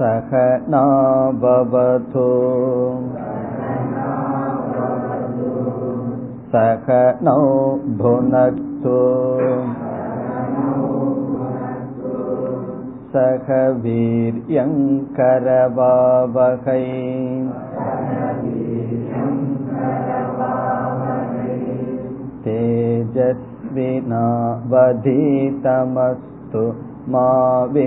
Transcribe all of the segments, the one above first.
सह नाभवतु सह नो भुनक्तु सह वीर्यङ्करवावहै तेजस्विना बधितमस्तु मा वि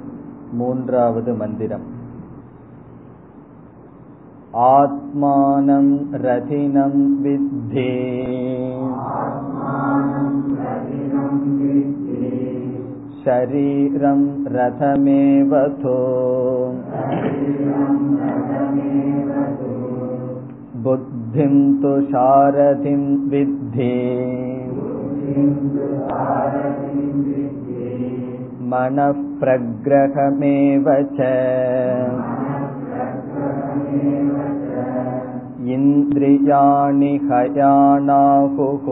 मूर्ाव मन्दिरम् आत्मानम् रथिनं विद्धे शरीरम् रथमेवतो बुद्धिं तु सारथिं विद्धि मनः प्रग्रहमेव च। इन्द्रियाणि हयानाहुः।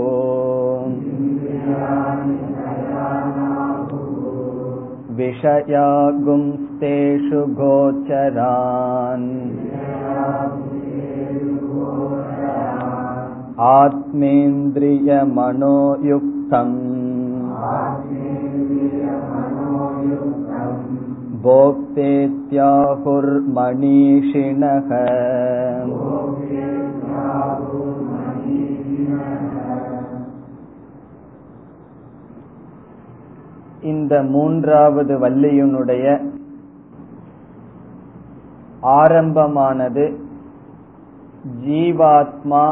विषया गुंस्तेषु गोचरान्। आत्मेन्द्रियमनोयुक्तम् भोक्तेत्याहुर्मणीषिणः இந்த மூன்றாவது வள்ளியினுடைய ஆரம்பமானது ஜீவாத்மா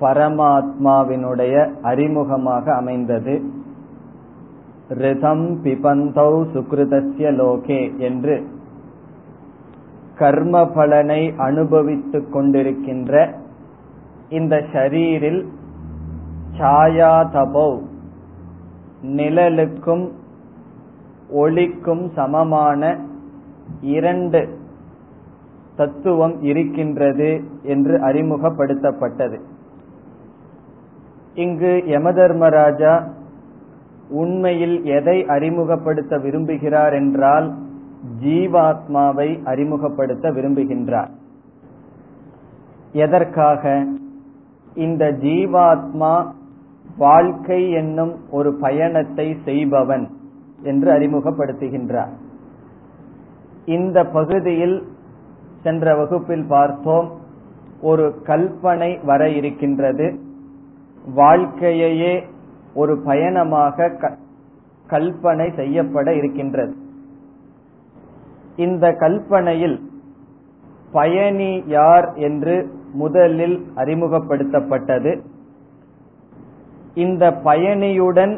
பரமாத்மாவினுடைய அறிமுகமாக அமைந்தது ரிதம் பிபந்தௌ சுக்ருதஸ்ய லோகே என்று கர்ம பலனை அனுபவித்துக் கொண்டிருக்கின்ற இந்த ஷரீரில் சாயா தபோ நிழலுக்கும் ஒளிக்கும் சமமான இரண்டு தத்துவம் இருக்கின்றது என்று அறிமுகப்படுத்தப்பட்டது. இங்கு யமதர்மராஜா உண்மையில் எதை அறிமுகப்படுத்த விரும்புகிறார் என்றால் ஜீவாத்மாவை அறிமுகப்படுத்த விரும்புகின்றார். எதற்காக? இந்த ஜீவாத்மா வாழ்க்கை என்னும் ஒரு பயணத்தை செய்பவன் என்று அறிமுகப்படுத்துகின்றார். இந்த பகுதியில் சென்ற வகுப்பில் பார்த்தோம் ஒரு கல்பனை வர இருக்கின்றது வாழ்க்கையையே ஒரு பயணமாக கல்பனை செய்யப்பட இருக்கின்றது. இந்த கல்பனையில் பயணி யார் என்று முதலில் அறிமுகப்படுத்தப்பட்டது. இந்த பயணியுடன்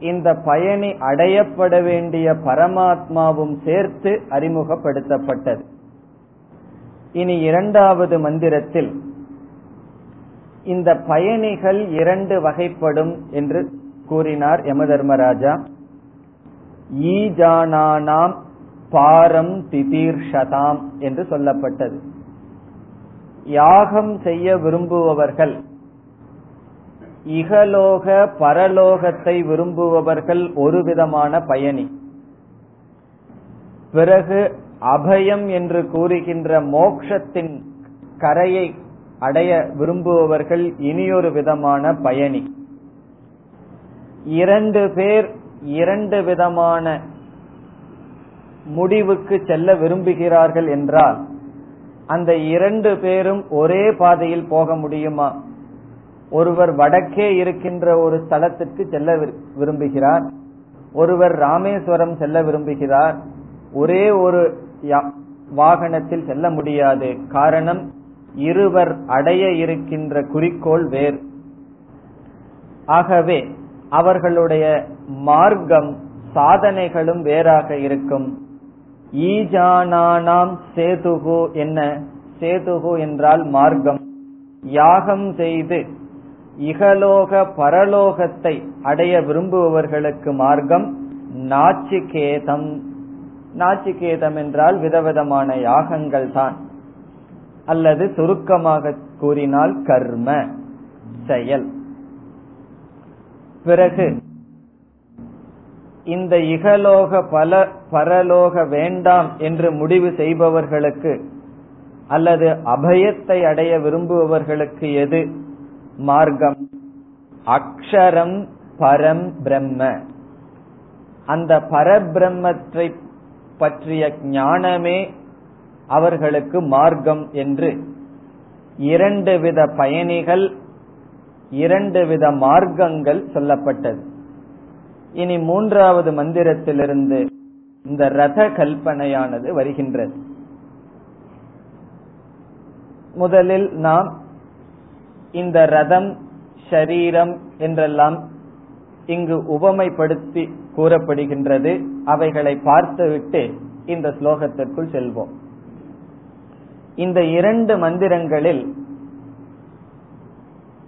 இந்த பயணி அடையப்பட வேண்டிய பரமாத்மாவும் சேர்த்து அறிமுகப்படுத்தப்பட்டது. இனி இரண்டாவது மந்திரத்தில் இந்த பயணிகள் இரண்டு வகைப்படும் என்று கூறினார் யமதர்மராஜா. ஈஜானானாம் பாரம் திதீர்ஷதாம் என்று சொல்லப்பட்டது. யாகம் செய்ய விரும்புபவர்கள் இகலோக பரலோகத்தை விரும்புபவர்கள் ஒரு விதமான பயணி. பிறகு அபயம் என்று கூறுகின்ற மோக்ஷத்தின் கரையை அடைய விரும்புபவர்கள் இனியொரு விதமான பயணி. இரண்டு பேர் இரண்டு விதமான முடிவுக்கு செல்ல விரும்புகிறார்கள் என்றால் அந்த இரண்டு பேரும் ஒரே பாதையில் போக முடியுமா? ஒருவர் வடக்கே இருக்கின்ற ஒரு ஸ்தலத்திற்கு செல்ல விரும்புகிறார். ஒருவர் ராமேஸ்வரம் செல்ல விரும்புகிறார். ஒரே ஒரு வாகனத்தில் செல்ல முடியாது. காரணம் இருவர் அடைய இருக்கின்ற குறிக்கோள் வேறு. ஆகவே அவர்களுடைய மார்க்கம் சாதனைகளும் வேறாக இருக்கும். ஈஜானானாம் சேதுகு என்ன? சேதுகு என்றால் மார்க்கம். யாகம் செய்து இகலோக பரலோகத்தை அடைய விரும்புபவர்களுக்கு மார்க்கம் நாச்சிகேதம். நாச்சிகேதம் என்றால் விதவிதமான யாகங்கள் தான் அல்லது சுருக்கமாக கூறினால் கர்ம செயல். பிறகு இந்த இகலோக பல பரலோக வேண்டாம் என்று முடிவு செய்பவர்களுக்கு அல்லது அபயத்தை அடைய விரும்புபவர்களுக்கு எது? மார்க்கம். அக்ஷரம் பரம் பிரம்ம. அந்த பரபிரம்மத்தை பற்றிய ஞானமே அவர்களுக்கு மார்க்கம் என்று. இரண்டு வித பயணிகள் இரண்டு வித மார்க்கங்கள் சொல்லப்பட்டது. இனி மூன்றாவது மந்திரத்திலிருந்து இந்த ரத கல்பனையானது வருகின்றது. முதலில் நாம் இந்த ரதம் ஷரீரம் என்றெல்லாம் இங்கு உபமைப்படுத்தி கூறப்படுகின்றது. அவைகளை பார்த்துவிட்டு இந்த ஸ்லோகத்திற்குள் செல்வோம். இந்த இரண்டு மந்திரங்களில்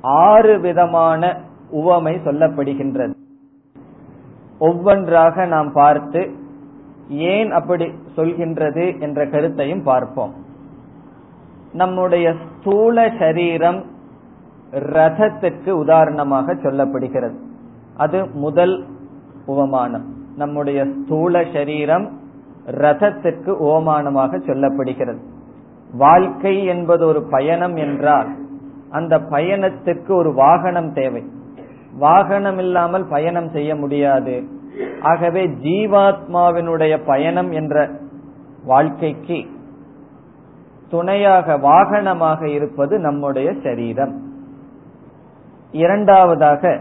ஆறு விதமான உவமை சொல்லப்படுகின்றது. ஒவ்வொன்றாக நாம் பார்த்து ஏன் அப்படி சொல்கின்றது என்ற கருத்தையும் பார்ப்போம். நம்முடைய ஸ்தூல சரீரம் ரதத்திற்கு உதாரணமாக சொல்லப்படுகிறது. அது முதல் உவமானம். நம்முடைய ஸ்தூல சரீரம் ரதத்திற்கு ஓமானமாக சொல்லப்படுகிறது. வாழ்க்கை என்பது ஒரு பயணம் என்றால் அந்த பயணத்திற்கு ஒரு வாகனம் தேவை. வாகனம் இல்லாமல் பயணம் செய்ய முடியாது. ஆகவே ஜீவாத்மாவினுடைய பயணம் என்ற வாழ்க்கைக்கு துணையாக வாகனமாக இருப்பது நம்முடைய சரீரம். இரண்டாவதாக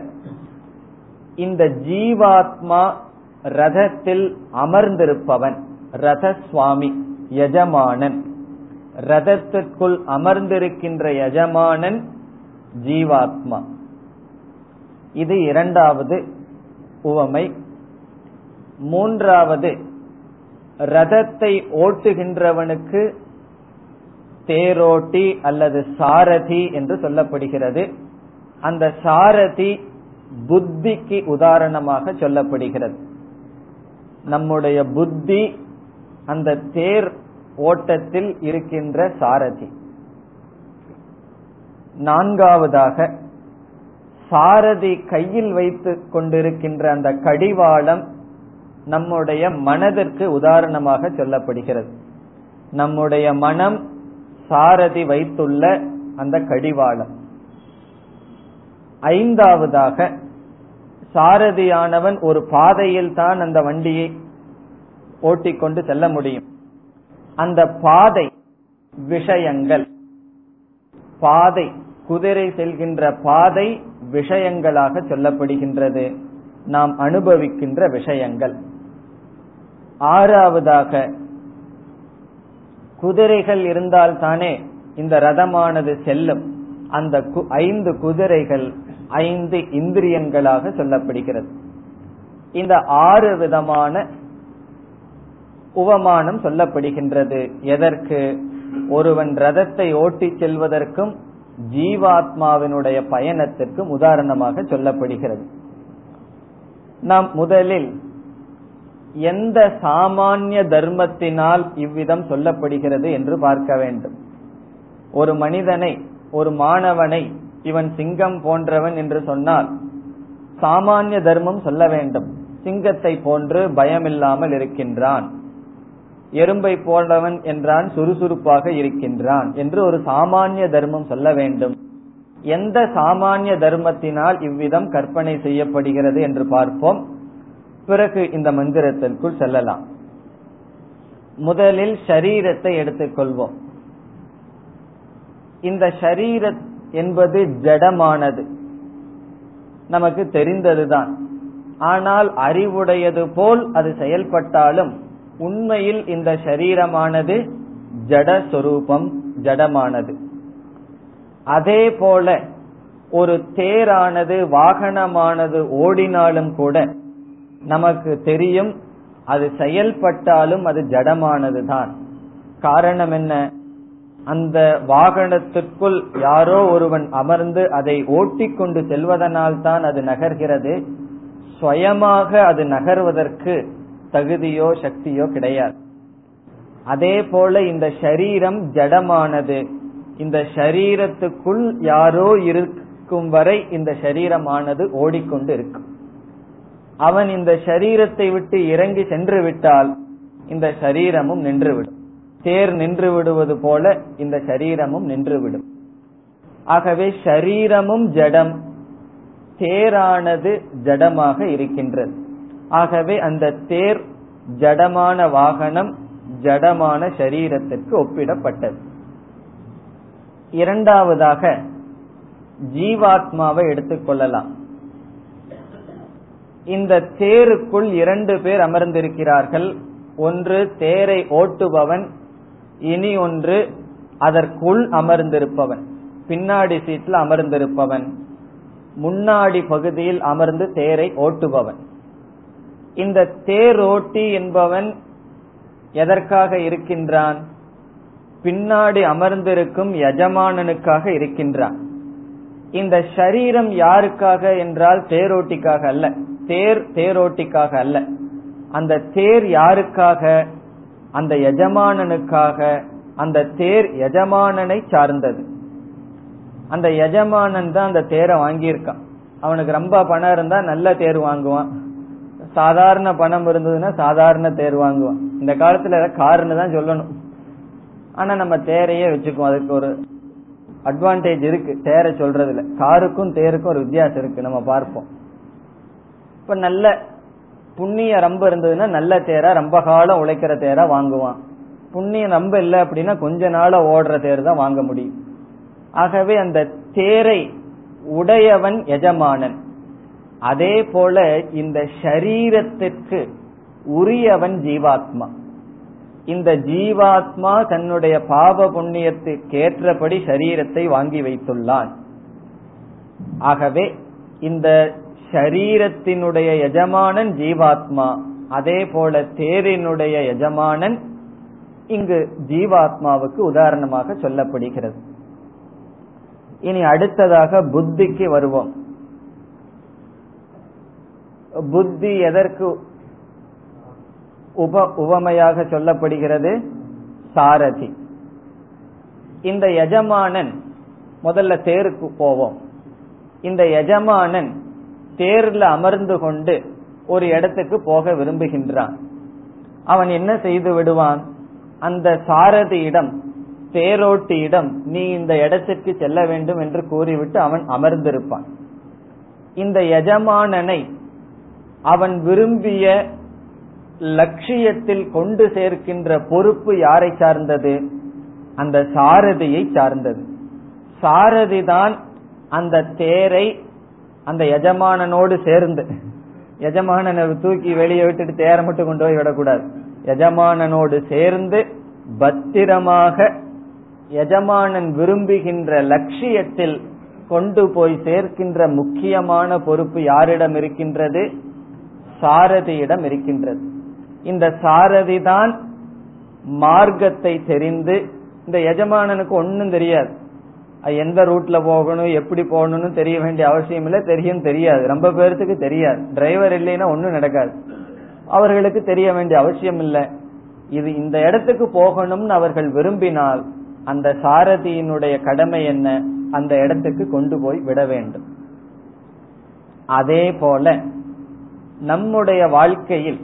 இந்த ஜீவாத்மா ரதத்தில் அமர்ந்திருப்பவன் ரத சுவாமி எஜமானன் ரதத்திற்குள் அமர்ந்திருக்கின்ற எஜமானன் ஜீவாத்மா. இது இரண்டாவது உவமை. மூன்றாவது ரதத்தை ஓட்டுகின்றவனுக்கு தேரோட்டி அல்லது சாரதி என்று சொல்லப்படுகிறது. அந்த சாரதி புத்திக்கு உதாரணமாக சொல்லப்படுகிறது. நம்முடைய புத்தி அந்த தேர் ஓட்டத்தில் இருக்கின்ற சாரதி. நான்காவதாக சாரதி கையில் வைத்து கொண்டிருக்கின்ற அந்த கடிவாளம் நம்முடைய மனதிற்கு உதாரணமாக சொல்லப்படுகிறது. நம்முடைய மனம் சாரதி வைத்துள்ள அந்த கடிவாளம். ஐந்தாவதாக சாரதியானவன் ஒரு பாதையில் தான் அந்த வண்டியை ஓட்டிக்கொண்டு செல்ல முடியும். அந்த பாதை விஷயங்கள். பாதை குதிரை செல்கின்ற பாதை விஷயங்களாக சொல்லப்படுகின்றது. நாம் அனுபவிக்கின்ற விஷயங்கள். ஆறாவதாக குதிரைகள் இருந்தால் தானே இந்த ரதமானது செல்லும். அந்த ஐந்து குதிரைகள் ஐந்து இந்திரியங்களாக சொல்லப்படுகிறது. இந்த ஆறு விதமான உவமானம் சொல்லப்படுகின்றது. எதற்கு? ஒருவன் ரதத்தை ஓட்டிச் செல்வதற்கும் ஜீவாத்மாவினுடைய பயணத்திற்கும் உதாரணமாக சொல்லப்படுகிறது. நாம் முதலில் எந்த சாமானிய தர்மத்தினால் இவ்விதம் சொல்லப்படுகிறது என்று பார்க்க வேண்டும். ஒரு மனிதனை ஒரு மாணவனை இவன் சிங்கம் போன்றவன் என்று சொன்னால் சாமானிய தர்மம் சொல்ல வேண்டும். சிங்கத்தை போன்று பயமில்லாமல் இருக்கின்றான். எறும்பை போன்றவன் என்றான் சுறுசுறுப்பாக இருக்கின்றான் என்று ஒரு சாமானிய தர்மம் சொல்ல வேண்டும். எந்த சாமானிய தர்மத்தினால் இவ்விதம் கற்பனை செய்யப்படுகிறது என்று பார்ப்போம். பிறகு இந்த மந்திரத்திற்குள் செல்லலாம். முதலில் ஷரீரத்தை எடுத்துக்கொள்வோம். இந்த ஷரீர என்பது ஜடமானது. நமக்கு தெரிந்ததுதான். ஆனால் அறிவுடையது போல் அது செயல்பட்டாலும் உண்மையில் இந்த சரீரமானது ஜட சொரூபம் ஜடமானது. அதே போல ஒரு தேரானது வாகனமானது ஓடினாலும் கூட நமக்கு தெரியும் அது செயல்பட்டாலும் அது ஜடமானதுதான். காரணம் என்ன? அந்த வாகனத்திற்குள் யாரோ ஒருவன் அமர்ந்து அதை ஓட்டிக்கொண்டு செல்வதனால் தான் அது நகர்கிறது. சுயமாக அது நகர்வதற்கு தகுதியோ சக்தியோ கிடையாது. அதே போல இந்த ஷரீரம் ஜடமானது. இந்த ஷரீரத்துக்குள் யாரோ இருக்கும் வரை இந்த ஷரீரமானது ஓடிக்கொண்டு இருக்கும். அவன் இந்த ஷரீரத்தை விட்டு இறங்கி சென்று விட்டால் இந்த சரீரமும் நின்றுவிடும். தேர் நின்று விடுவது போல இந்த சரீரமும் நின்றுவிடும் ஆகவே ஷரீரமும் ஜடம் தேரானது ஜடமாக இருக்கின்றது. ஆகவே அந்த தேர் ஜடமான வாகனம் ஜடமான சரீரத்திற்கு ஒப்பிடப்பட்டது. இரண்டாவதாக ஜீவாத்மாவை எடுத்துக்கொள்ளலாம் இந்த தேருக்குள் இரண்டு பேர் அமர்ந்திருக்கிறார்கள். ஒன்று தேரை ஓட்டுபவன் இனி ஒன்று அதற்குள் அமர்ந்திருப்பவன். பின்னாடி சீட்டில் அமர்ந்திருப்பவன். முன்னாடி பகுதியில் அமர்ந்து தேரை ஓட்டுபவன். இந்த தேரோட்டி என்பவன் எதற்காக இருக்கின்றான்? பின்னாடி அமர்ந்திருக்கும் எஜமானனுக்காக இருக்கின்றான். இந்த சரீரம் யாருக்காக என்றால் தேரோட்டிக்காக அல்ல. தேர் தேரோட்டிக்காக அல்ல. அந்த தேர் யாருக்காக? அந்த எஜமானனுக்காக அந்த தேர் எஜமானனை சார்ந்தது. அந்த எஜமானன் தான் அந்த தேரை வாங்கியிருக்கான். அவனுக்கு ரொம்ப பணம் இருந்தா நல்ல தேர் வாங்குவான். சாதாரண பணம் இருந்ததுன்னா சாதாரண தேர் வாங்குவான். இந்த காலத்துல காருன்னு தான் சொல்லணும். ஆனா நம்ம தேரையே வச்சுக்குவோம். அதுக்கு ஒரு அட்வான்டேஜ் இருக்கு. தேரை சொல்றதுல. காருக்கும் தேருக்கும் ஒரு வித்தியாசம் இருக்கு. நம்ம பார்ப்போம். இப்ப நல்ல புண்ணிய ரொம்ப இருந்ததுன்னா நல்ல தேரா ரொம்ப காலம் உழைக்கிற தேரா வாங்குவான். புண்ணியம் ரொம்ப இல்லை அப்படின்னா கொஞ்ச நாள ஓடுற தேர் தான் வாங்க முடியும். ஆகவே அந்த தேரை உடையவன் எஜமானன். அதே போல இந்த ஷரீரத்திற்கு உரியவன் ஜீவாத்மா. இந்த ஜீவாத்மா தன்னுடைய பாவ புண்ணியத்துக்கு ஏற்றபடி சரீரத்தை வாங்கி வைத்துள்ளான். ஆகவே இந்த ஷரீரத்தினுடைய எஜமானன் ஜீவாத்மா அதே போல தேரினுடைய எஜமானன் இங்கு ஜீவாத்மாவுக்கு உதாரணமாக சொல்லப்படுகிறது. இனி அடுத்ததாக புத்திக்கு வருவோம். புத்தி எதற்கு உப உவமையாக சொல்லப்படுகிறது? சாரதி. இந்த எஜமானன் முதல்ல தேருக்கு போவோம். இந்த எஜமானன் தேர்ல அமர்ந்து கொண்டு ஒரு இடத்துக்கு போக விரும்புகின்றான். அவன் என்ன செய்து விடுவான்? அந்த சாரதியிடம் தேரோட்டியிடம் நீ இந்த இடத்திற்கு செல்ல வேண்டும் என்று கூறிவிட்டு அவன் அமர்ந்திருப்பான். இந்த எஜமானனை அவன் விரும்பிய லட்சியத்தில் கொண்டு சேர்க்கின்ற பொறுப்பு யாரை சார்ந்தது? அந்த சாரதியை சார்ந்தது. சாரதி தான் அந்த தேரை அந்த எஜமானனோடு சேர்ந்து எஜமானனை தூக்கி வெளியே விட்டுட்டு தேரை மட்டும் கொண்டு போய் விடக்கூடாது. எஜமானனோடு சேர்ந்து பத்திரமாக எஜமானன் விரும்புகின்ற லட்சியத்தில் கொண்டு போய் சேர்க்கின்ற முக்கியமான பொறுப்பு யாரிடம் இருக்கின்றது? சாரதியிடம் இருக்கின்றது. இந்த சாரதி தான் மார்க்கத்தை தெரிந்து இந்த எஜமானனுக்கு ஒன்னும் தெரியாது. எந்த ரூட்ல போகணும் எப்படி போகணும்னு தெரிய வேண்டிய அவசியம் இல்லை தெரியும் தெரியாது. ரொம்ப பேர்த்துக்கு தெரியாது. டிரைவர் இல்லைன்னா ஒன்னும் நடக்காது. அவர்களுக்கு தெரிய வேண்டிய அவசியம் இல்லை. இது இந்த இடத்துக்கு போகணும்னு அவர்கள் விரும்பினால் அந்த சாரதியினுடைய கடமை என்ன? அந்த இடத்துக்கு கொண்டு போய் விட வேண்டும். அதே போல நம்முடைய வாழ்க்கையில்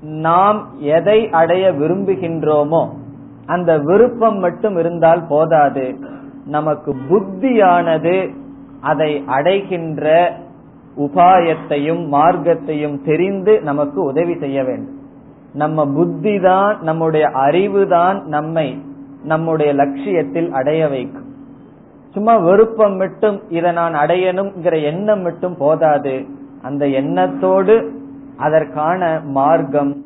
நாம் எதை அடைய விரும்புகின்றோமோ அந்த விருப்பம் மட்டும் இருந்தால் போதாது. நமக்கு புத்தியானது அதை அடைகின்ற உபாயத்தையும் மார்க்கத்தையும் தெரிந்து நமக்கு உதவி செய்ய வேண்டும். நம்ம புத்தி தான் நம்முடைய அறிவு தான் நம்மை நம்முடைய லட்சியத்தில் அடைய வைக்கும். சும்மா விருப்பம் மட்டும் இதை நான் அடையணுங்கிற எண்ணம் மட்டும் போதாது. அந்த எண்ணத்தோடு அதற்கான மார்க்கம்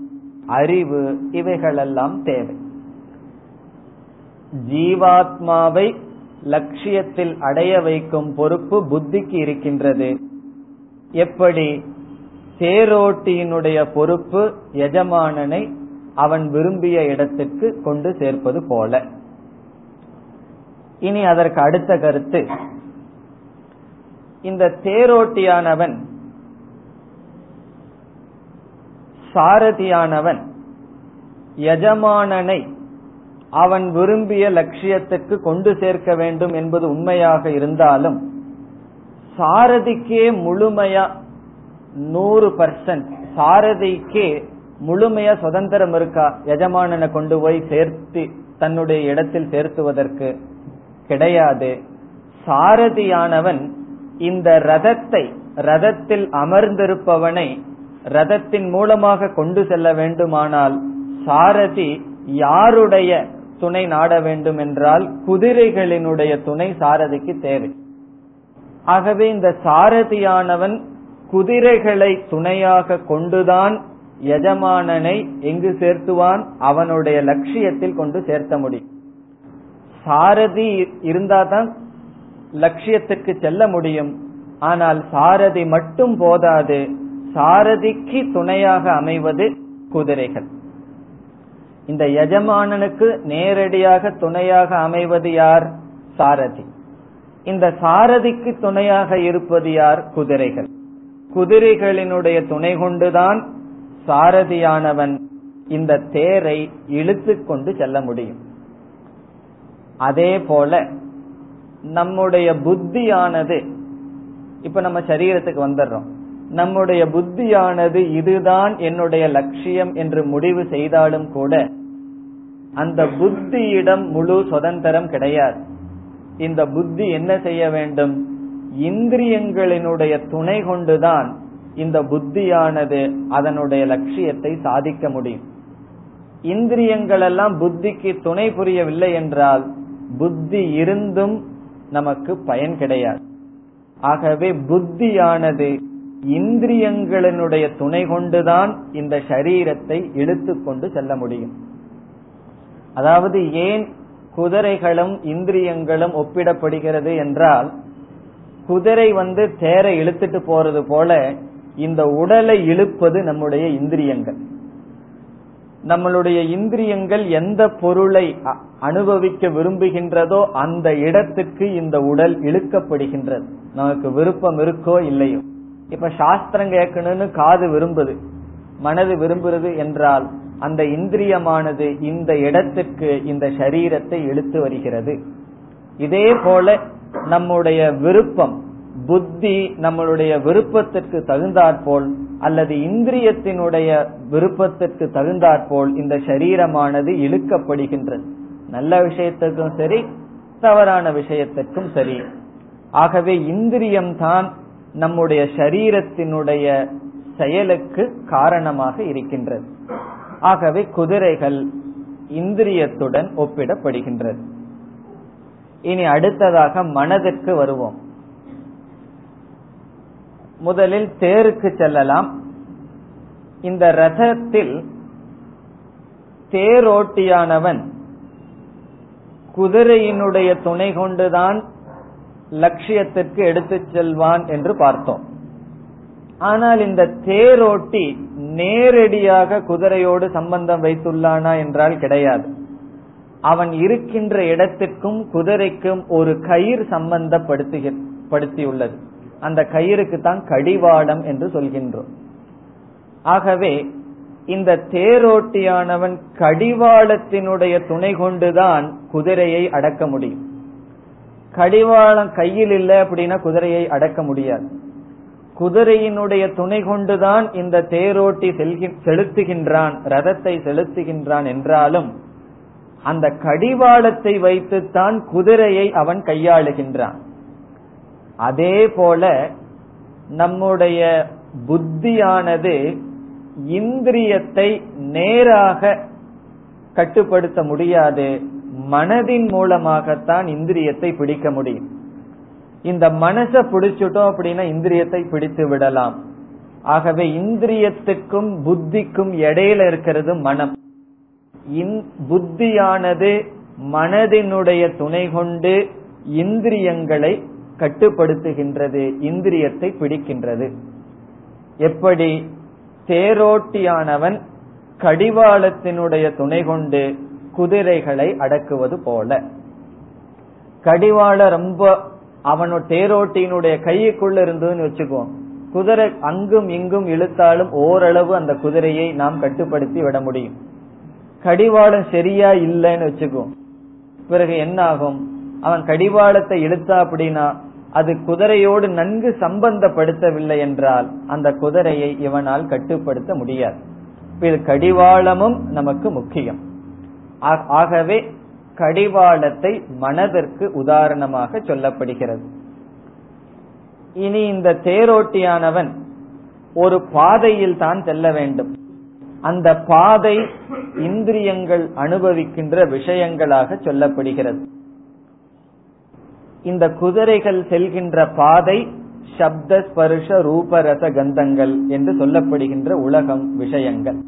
அறிவு இவைகளெல்லாம் தேவை. ஜீவாத்மாவை லட்சியத்தில் அடைய வைக்கும் பொறுப்பு புத்திக்கு இருக்கின்றது. எப்படி? தேரோட்டியினுடைய பொறுப்பு எஜமானனை அவன் விரும்பிய இடத்துக்கு கொண்டு சேர்ப்பது போல. இனி அதற்கு அடுத்த கருத்து. இந்த தேரோட்டியானவன் சாரதியானவன் எஜமானனை அவன் விரும்பிய லட்சியத்துக்கு கொண்டு சேர்க்க வேண்டும் என்பது உண்மையாக இருந்தாலும் சாரதிக்கே முழுமையா நூறு பர்சன்ட் சாரதிக்கே முழுமையா சுதந்திரம் இருக்கா? எஜமானனை கொண்டு போய் சேர்த்து தன்னுடைய இடத்தில் சேர்த்துவதற்கு கிடையாது. சாரதியானவன் இந்த ரதத்தை ரதத்தில் அமர்ந்திருப்பவனை ரதத்தின் மூலமாக கொண்டு செல்ல வேண்டுமானால் சாரதி யாருடைய துணை நாட வேண்டும் என்றால் குதிரைகளினுடைய துணை சாரதிக்கு தேவை. ஆகவே இந்த சாரதியானவன் குதிரைகளை துணையாக கொண்டுதான் எஜமானனை எங்கு சேர்த்துவான் அவனுடைய லட்சியத்தில் கொண்டு சேர்த்த முடியும். சாரதி இருந்தாதான் லட்சியத்துக்கு செல்ல முடியும். ஆனால் சாரதி மட்டும் போதாது சாரதிக்கு துணையாக அமைவது குதிரைகள். இந்த எஜமானனுக்கு நேரடியாக துணையாக அமைவது யார்? சாரதி. இந்த சாரதிக்கு துணையாக இருப்பது யார்? குதிரைகள். குதிரைகளினுடைய துணை கொண்டுதான் சாரதியானவன் இந்த தேரை இழுத்து கொண்டு செல்ல முடியும். அதே போல நம்முடைய புத்தியானது இப்ப நம்ம சரீரத்துக்கு வந்துடுறோம். நம்முடைய புத்தியானது இதுதான் என்னுடைய லட்சியம் என்று முடிவு செய்தாலும் கூட அந்த புத்தியிடம் முழு சுதந்திரம் கிடையாது. இந்த புத்தி என்ன செய்ய வேண்டும்? இந்திரியங்களினுடைய துணை கொண்டுதான் இந்த புத்தியானது அதனுடைய லட்சியத்தை சாதிக்க முடியும். இந்திரியங்கள் எல்லாம் புத்திக்கு துணை புரியவில்லை என்றால் புத்தி இருந்தும் நமக்கு பயன் கிடையாது. ஆகவே புத்தியானது இந்திரியங்களினுடைய துணை கொண்டுதான் இந்த சரீரத்தை இழுத்துக்கொண்டு செல்ல முடியும். அதாவது ஏன் குதிரைகளும் இந்திரியங்களும் ஒப்பிடப்படுகிறது என்றால் குதிரை வந்து தேரை இழுத்துட்டு போறது போல இந்த உடலை இழுப்பது நம்முடைய இந்திரியங்கள். நம்மளுடைய இந்திரியங்கள் எந்த பொருளை அனுபவிக்க விரும்புகின்றதோ அந்த இடத்துக்கு இந்த உடல் இழுக்கப்படுகின்றது. நமக்கு விருப்பம் இருக்கோ இல்லையோ. இப்ப சாஸ்திரம் கேட்கணும்னு காது விரும்புது. மனது விரும்புறது என்றால் அந்த இந்திரியமானது இந்த இடத்துக்கு இந்த சரீரத்தை இழுத்து வருகிறது. இதே போல நம்முடைய விருப்பம் புத்தி நம்மளுடைய விருப்பத்திற்கு தகுந்தாற்போல் அல்லது இந்திரியத்தினுடைய விருப்பத்திற்கு தகுந்தாற்போல் இந்த சரீரமானது இழுக்கப்படுகின்றது. நல்ல விஷயத்துக்கும் சரி தவறான விஷயத்திற்கும் சரி. ஆகவே இந்திரியம்தான் நம்முடைய சரீரத்தினுடைய செயலுக்கு காரணமாக இருக்கின்றது. ஆகவே குதிரைகள் இந்திரியத்துடன் ஒப்பிடப்படுகின்றது. இனி அடுத்ததாக மனதிற்கு வருவோம். முதலில் தேருக்கு செல்லலாம். இந்த ரதத்தில் தேரோட்டியானவன் குதிரையினுடைய துணை கொண்டுதான் லட்சியத்திற்கு எடுத்துச் செல்வான் என்று பார்த்தோம். ஆனால் இந்த தேரோட்டி நேரடியாக குதிரையோடு சம்பந்தம் வைத்துள்ளானா என்றால் கிடையாது. அவன் இருக்கின்ற இடத்திற்கும் குதிரைக்கும் ஒரு கயிறு சம்பந்தப்படுத்தியுள்ளது அந்த கயிறுக்கு தான் கடிவாளம் என்று சொல்கின்றோம். ஆகவே இந்த தேரோட்டியானவன் கடிவாளத்தினுடைய துணை கொண்டுதான் குதிரையை அடக்க முடியும். கடிவாளம் கையில் இல்லை அப்படின்னா குதிரையை அடக்க முடியாது. குதிரையினுடைய துணை கொண்டுதான் இந்த தேரோட்டி செலுத்துகின்றான் ரதத்தை செலுத்துகின்றான் என்றாலும் அந்த கடிவாளத்தை வைத்துத்தான் குதிரையை அவன் கையாளுகின்றான். அதே போல நம்முடைய புத்தியானது இந்திரியத்தை நேராக கட்டுப்படுத்த முடியாது. மனதின் மூலமாகத்தான் இந்திரியத்தை பிடிக்க முடியும். இந்த மனசை பிடிச்சிட்டோம் அப்படின்னா இந்திரியத்தை பிடித்து விடலாம். ஆகவே இந்திரியத்துக்கும் புத்திக்கும் இடையில இருக்கிறது மனம். புத்தியானது மனதினுடைய துணை கொண்டு இந்திரியங்களை கட்டுப்படுத்துகின்றது இந்திரியத்தை பிடிக்கின்றது. எப்படி? தேரோட்டியானவன் கடிவாளத்தினுடைய துணை கொண்டு குதிரைகளை அடக்குவது போல. கடிவாள ரொம்ப அவனோட தேரோட்டியினுடைய கைக்குள்ள இருந்ததுன்னு வச்சுக்குவோம். குதிரை அங்கும் இங்கும் இழுத்தாலும் ஓரளவு அந்த குதிரையை நாம் கட்டுப்படுத்தி விட முடியும். கடிவாளம் சரியா இல்லைன்னு வச்சுக்குவோம். பிறகு என்ன ஆகும் அவன் கடிவாளத்தை இழுத்தா அப்படின்னா அது குதிரையோடு நன்கு சம்பந்தப்படுத்தவில்லை என்றால் அந்த குதிரையை இவனால் கட்டுப்படுத்த முடியாது. இது கடிவாளமும் நமக்கு முக்கியம். ஆகவே கடிவாளத்தை மனதிற்கு உதாரணமாக சொல்லப்படுகிறது. இனி இந்த தேரோட்டியானவன் ஒரு பாதையில் தான் செல்ல வேண்டும். அந்த பாதை இந்திரியங்கள் அனுபவிக்கின்ற விஷயங்களாக சொல்லப்படுகிறது. இந்த குதிரைகள் செல்கின்ற பாதை சப்த ஸ்பர்ஷ ரூபரச கந்தங்கள் என்று சொல்லப்படுகின்ற உலகம் விஷயங்கள்.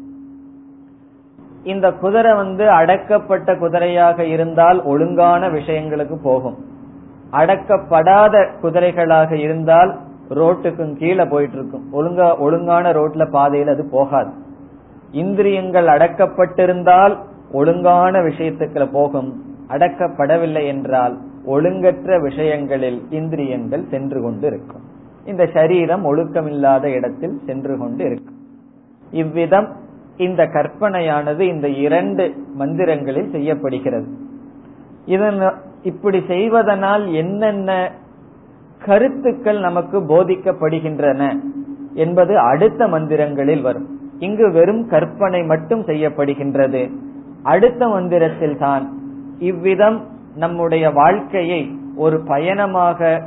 இந்த குதிரை வந்து அடக்கப்பட்ட குதிரையாக இருந்தால் ஒழுங்கான விஷயங்களுக்கு போகும். அடக்கப்படாத குதிரைகளாக இருந்தால் ரோட்டுக்கும் கீழே போயிட்டு இருக்கும் ஒழுங்கா ஒழுங்கான ரோட்ல பாதையில் அது போகாது. இந்திரியங்கள் அடக்கப்பட்டிருந்தால் ஒழுங்கான விஷயத்துக்குள்ள போகும். அடக்கப்படவில்லை என்றால் ஒழுங்கற்ற விஷயங்களில் இந்திரியங்கள் சென்று கொண்டு இருக்கும் இந்த சரீரம் ஒழுக்கமில்லாத இடத்தில் சென்று கொண்டு இருக்கும் இவ்விதம் இந்த கற்பனையானது இந்த இரண்டு மந்திரங்களில் செய்யப்படுகிறது. இதன் இப்படி செய்வதனால் என்னென்ன கருத்துக்கள் நமக்கு போதிக்கப்படுகின்றன என்பது அடுத்த மந்திரங்களில் வரும். இங்கு வெறும் கற்பனை மட்டும் செய்யப்படுகின்றது. அடுத்த மந்திரத்தில் தான் இவ்விதம் நம்முடைய வாழ்க்கையை ஒரு பயணமாக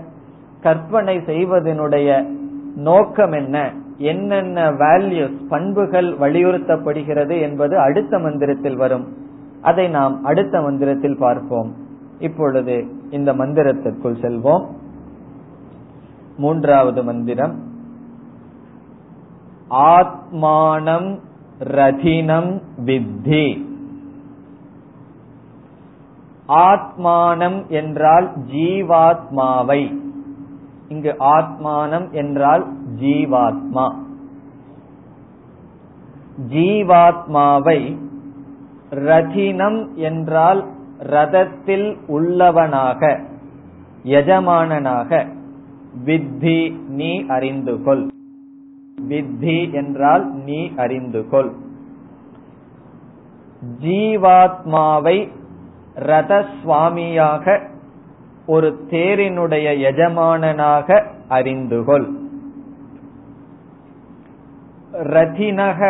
கற்பனை செய்வதனுடைய நோக்கம் என்ன? என்னென்ன வேல்யூஸ் பண்புகள் வலியுறுத்தப்படுகிறது என்பது அடுத்த மந்திரத்தில் வரும். அதை நாம் அடுத்த மந்திரத்தில் பார்ப்போம். இப்பொழுது இந்த மந்திரத்திற்குள் செல்வோம். மூன்றாவது மந்திரம். ஆத்மானம் ரதினம் வித்தி. ஆத்மானம் என்றால் ஜீவாத்மாவை. இங்கு ஆத்மானம் என்றால் ஜீவாத்மா. ஜீவாத்மாவை ரதினம் என்றால் ரதத்தில் உள்ளவனாக எஜமானனாக வித்தி நீ அறிந்து கொள் வித்தி என்றால் நீ அறிந்து கொள் ஜீவாத்மாவை ரத சுவாமியாக ஒரு தேரினுடைய எஜமானனாக அறிந்துகொள். ரதினக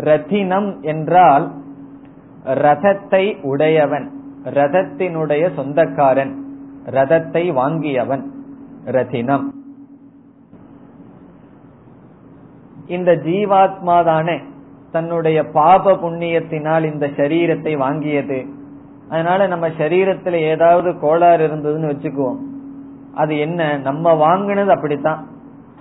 ரதினம் என்றால் ரதத்தை உடையவன் ரதத்தினுடைய சொந்தக்காரன் ரதத்தை வாங்கியவன் ரதினம். இந்த ஜீவாத்மா தானே தன்னுடைய பாப புண்ணியத்தினால் இந்த சரீரத்தை வாங்கியது. அதனால நம்ம சரீரத்துல ஏதாவது கோளாறு இருந்ததுன்னு வச்சுக்குவோம். அது என்ன? நம்ம வாங்கினது அப்படித்தான்.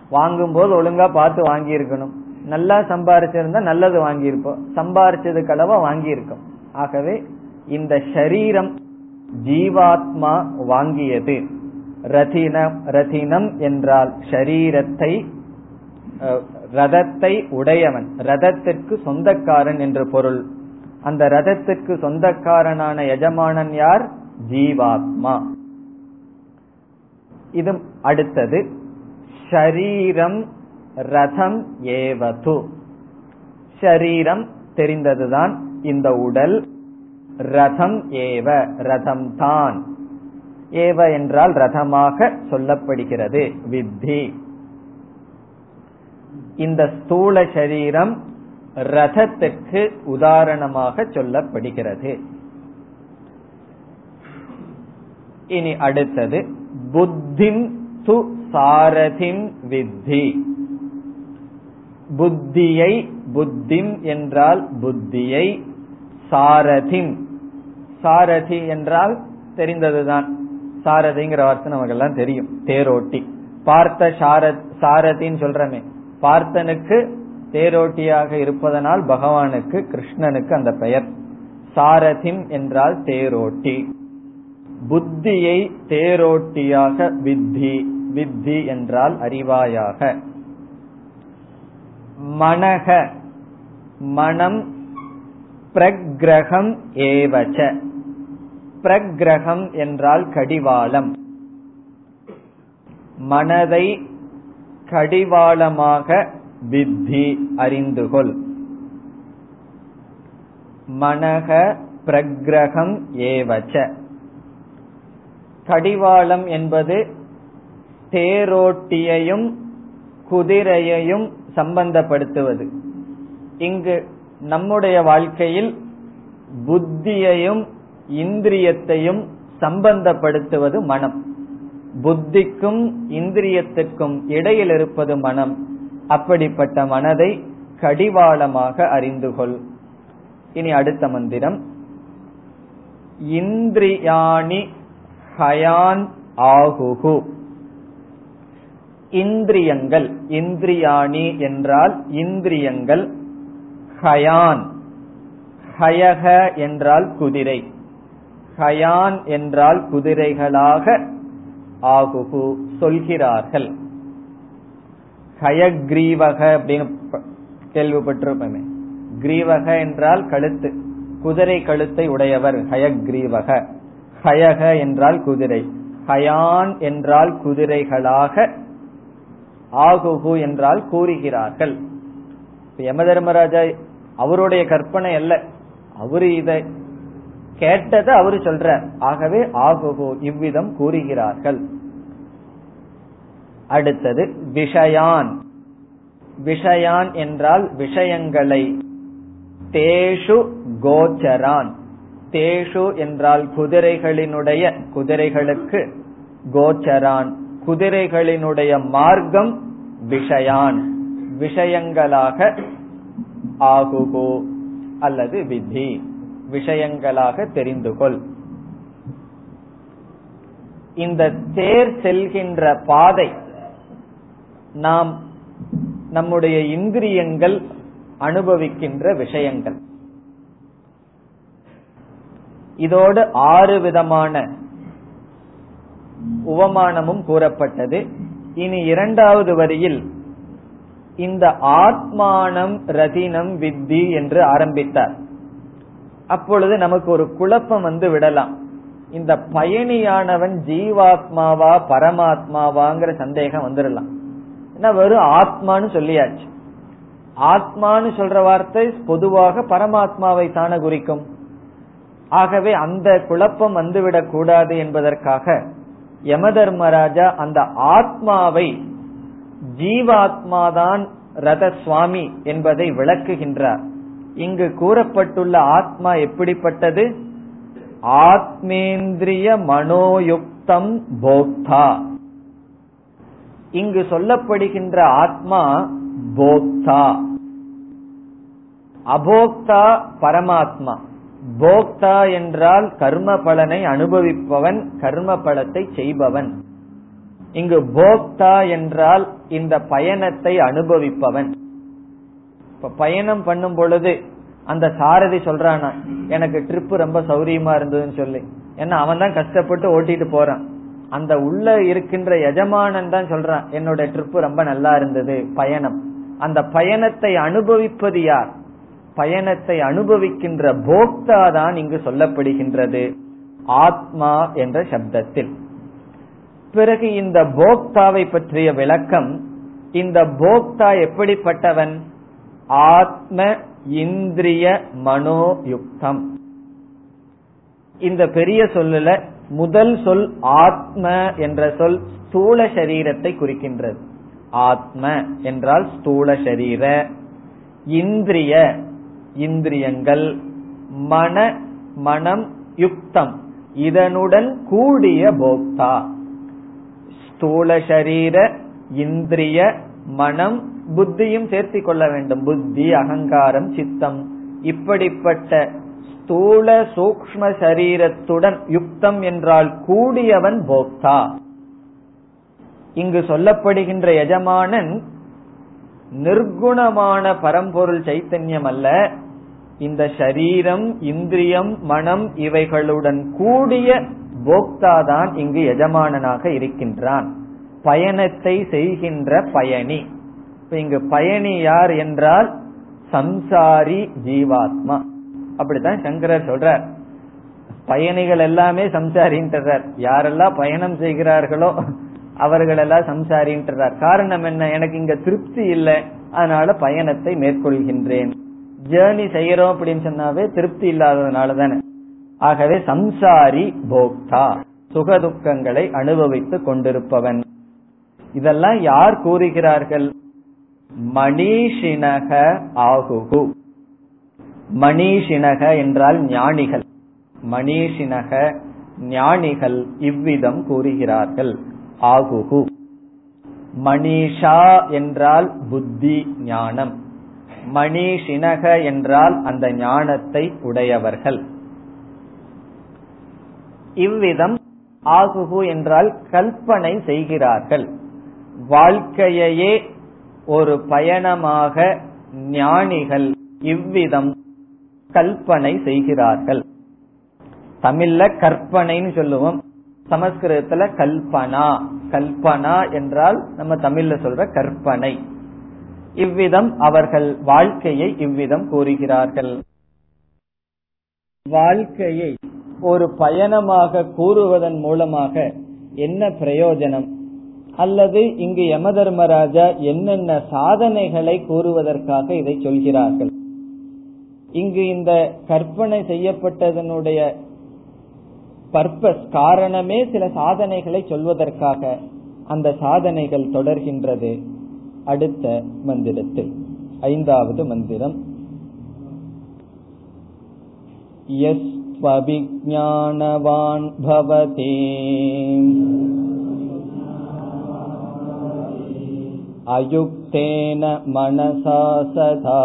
வாங்கும் போது ஒழுங்கா பார்த்து வாங்கி இருக்கணும் நல்லா சம்பாரிச்சிருந்தா நல்லது வாங்கியிருப்போம். சம்பாரிச்சது கலவா வாங்கியிருக்கோம். ஆகவே இந்த சரீரம் ஜீவாத்மா வாங்கியது. ரதினம் ரதினம் என்றால் ஷரீரத்தை ரதத்தை உடையவன். ரதத்திற்கு சொந்தக்காரன் என்று பொருள். அந்த ரதத்துக்கு சொந்தக்காரனான எஜமானன் யார்? ஜீவாத்மா. இது அடுத்தது. ஷரீரம் ரதம் ஏவது. ஷரீரம் தெரிந்ததுதான் இந்த உடல். ரதம் ஏவ ரதம் தான். ஏவ என்றால் ரதமாக சொல்லப்படுகிறது வித்தி. இந்த ஸ்தூல சரீரம் ரதத்துக்கு உதாரணமாக சொல்லப்படுகிறது. இனி அடுத்தது புத்திம் து சாரதிம் வித்தி. புத்தியை புத்திம் என்றால் புத்தியை சாரதிம். சாரதி என்றால் தெரிந்ததுதான். சாரதிங்கிற வார்த்தை நமக்கு எல்லாம் தெரியும். தேரோட்டி. பார்த்த சாரதின்னு சொல்றமே. பார்த்தனுக்கு தேரோட்டியாக இருப்பதனால் பகவானுக்கு கிருஷ்ணனுக்கு அந்த பெயர். சாரதிம் என்றால் தேரோட்டி. புத்தியை தேரோட்டியாக வித்தி வித்தி என்றால் அறிவாயாக. மனக மனம் பிரகிரகம் ஏவச்ச. பிரகிரகம் என்றால் கடிவாளம். மனதை கடிவாளமாக வித்தி அறிந்துகொள். மனக பிரகிரகம் ஏவச்ச. கடிவாளம் என்பது தேரோட்டியையும் குதிரையையும் சம்பந்தப்படுத்துவது. இங்கு நம்முடைய வாழ்க்கையில் புத்தியையும் இந்திரியத்தையும் சம்பந்தப்படுத்துவது மனம். புத்திக்கும் இந்திரியத்திற்கும் இடையில் இருப்பது மனம். அப்படிப்பட்ட மனதை கடிவாளமாக அறிந்து கொள். இனி அடுத்த மந்திரம். இந்திரியாணி ஹயான் ஆகுகு. இந்திரியங்கள் இந்திரியாணி என்றால் இந்திரியங்கள் ஹயான். ஹயக என்றால் குதிரை. ஹயான் என்றால் குதிரைகளாக ஆகுகு சொல்கிறார்கள். ஹயக்ரீவக அப்படின்னு கேள்விப்பட்டிருப்பேன் கிரீவக என்றால் கழுத்து. குதிரை கழுத்தை உடையவர் ஹயக்ரீவக. ஹயக என்றால் குதிரை. ஹயான் என்றால் குதிரைகளாக ஆகுகு என்றால் கூறுகிறார்கள். யம தர்மராஜா அவருடைய கற்பனை அல்ல. அவரு இதை கேட்டதை அவரு சொல்ற ஆகவே ஆகுகு இவ்விதம் கூறுகிறார்கள். அடுத்தது விஷயான். விஷயான் என்றால் விஷயங்களை. தேஷு கோச்சரான். தேஷு என்றால் குதிரைகளினுடைய குதிரைகளுக்கு கோச்சரான். குதிரைகளினுடைய மார்க்கம் விஷயான். விஷயங்களாக ஆகுகோ அல்லது விதி. விஷயங்களாக தெரிந்து கொள் இந்த தேர் செல்கின்ற பாதை நாம் நம்முடைய இந்திரியங்கள் அனுபவிக்கின்ற விஷயங்கள். இதோடு ஆறு விதமான உவமானமும் கூறப்பட்டது. இனி இரண்டாவது வரியில் இந்த ஆத்மானம் ரதினம் வித்தி என்று ஆரம்பித்தார். அப்பொழுது நமக்கு ஒரு குழப்பம் வந்து விடலாம். இந்த பயணியானவன் ஜீவாத்மாவா பரமாத்மாவாங்கிற சந்தேகம் வந்துடலாம். வெறும் ஆத்மான்னு சொல்லியாச்சு. ஆத்மான்னு சொல்ற வார்த்தை பொதுவாக பரமாத்மாவை தானே குறிக்கும். ஆகவே அந்த குழப்பம் வந்துவிடக் கூடாது என்பதற்காக யமதர்மராஜா அந்த ஆத்மாவை ஜீவாத்மாதான் ரத சுவாமி என்பதை விளக்குகின்றார். இங்கு கூறப்பட்டுள்ள ஆத்மா எப்படிப்பட்டது? ஆத்மேந்திரிய மனோயுக்தம் போக்தா. இங்கு சொல்லப்படுகின்ற ஆத்மா போக்தா. அபோக்தா பரமாத்மா. போக்தா என்றால் கர்ம பலனை அனுபவிப்பவன் கர்ம பலத்தை செய்பவன். இங்கு போக்தா என்றால் இந்த பயணத்தை அனுபவிப்பவன். இப்ப பயணம் பண்ணும் பொழுது அந்த சாரதி சொல்றானா எனக்கு ட்ரிப் ரொம்ப சௌரியமா இருந்ததுன்னு சொல்லி. ஏன்னா அவன் தான் கஷ்டப்பட்டு ஓட்டிட்டு போறான். அந்த உள்ள இருக்கின்ற எஜமானன் தான் சொல்றான் என்னோட ட்ரிப் ரொம்ப நல்லா இருந்தது பயணம். அந்த பயணத்தை அனுபவிப்பது யார்? பயணத்தை அனுபவிக்கின்ற போக்தா தான் இங்கு சொல்லப்படுகின்றது. ஆத்மா என்ற சப்தத்தில். பிறகு இந்த போக்தாவை பற்றிய விளக்கம் இந்த போக்தா எப்படிப்பட்டவன்? ஆத்ம இந்திரிய மனோயுக்தம். இந்த பெரிய சொல்லுல முதல் சொல் ஆத்ம என்ற சொல் ஸ்தூல சரீரத்தை குறிக்கின்றது. ஆத்ம என்றால் ஸ்தூல சரீர இந்திரிய இந்திரியங்கள் மன மனம் யுக்தம். இதனுடன் கூடிய போக்தா. ஸ்தூல சரீர இந்திரிய மனம் புத்தியும் சேர்த்திக் கொள்ள வேண்டும். புத்தி அகங்காரம் சித்தம். இப்படிப்பட்ட ஸ்தூல சூக்ம சரீரத்துடன் யுக்தம் என்றால் கூடியவன் போக்தா. இங்கு சொல்லப்படுகின்ற எஜமானன் நிர்குணமான பரம்பொருள் சைத்தன்யம் அல்ல இந்த சரீரம் இந்திரியம் மனம் இவைகளுடன் கூடிய போக்தா தான் இங்கு எஜமானனாக இருக்கின்றான். பயணத்தை செய்கின்ற பயணி. இங்கு பயணி யார் என்றால் சம்சாரி ஜீவாத்மா. அப்படித்தான் சங்கரர் சொல்றார். பயணிகள் எல்லாமே சம்சாரின்றார் யாரெல்லாம் பயணம் செய்கிறார்களோ அவர்கள் எல்லாம் சம்சாரின்றார் காரணம் என்ன? எனக்கு இங்க திருப்தி இல்லை. அதனால பயணத்தை மேற்கொள்கின்றேன். ஜேர்னி செய்யறோம் அப்படின்னு சொன்னாவே திருப்தி இல்லாததுனால தானே. ஆகவே சம்சாரி போக்தா சுகதுக்கங்களை அனுபவித்துக் கொண்டிருப்பவன். இதெல்லாம் யார் கூறுகிறார்கள்? மணிஷினக ஆகுகு. மணீஷினக என்றால் ஞானிகள். மணீஷினக ஞானிகள் இவ்விதம் கூறுகிறார்கள். ஆகுகு. மணிஷா என்றால் புத்தி ஞானம். மணிஷினக என்றால் அந்த ஞானத்தை உடையவர்கள். இவ்விதம் ஆகுகு என்றால் கல்பனை செய்கிறார்கள். வாழ்க்கையையே ஒரு பயணமாக ஞானிகள் இவ்விதம் கல்பனை செய்கிறார்கள். தமிழ்ல கற்பனைன்னு சொல்லுவோம். சமஸ்கிருதத்துல கல்பனா. கல்பனா என்றால் நம்ம தமிழ்ல சொல்ற கற்பனை. இவ்விதம் அவர்கள் வாழ்க்கையை இவ்விதம் கூறுகிறார்கள். வாழ்க்கையை ஒரு பயணமாக கூறுவதன் மூலமாக என்ன பிரயோஜனம்? அல்லது இங்கு யம தர்மராஜா என்னென்ன சாதனைகளை கூறுவதற்காக இதை சொல்கிறார்கள்? இங்கு இந்த கற்பனை செய்யப்பட்டதனுடைய பர்பஸ் காரணமே சில சாதனைகளை சொல்வதற்காக அந்த சாதனைகள் தொடர்கின்றது அடுத்த மந்திரத்தில் ஐந்தாவது மந்திரம் यस्त्वभिज्ञानवान् भवति अयुक्तेन मनसा सदा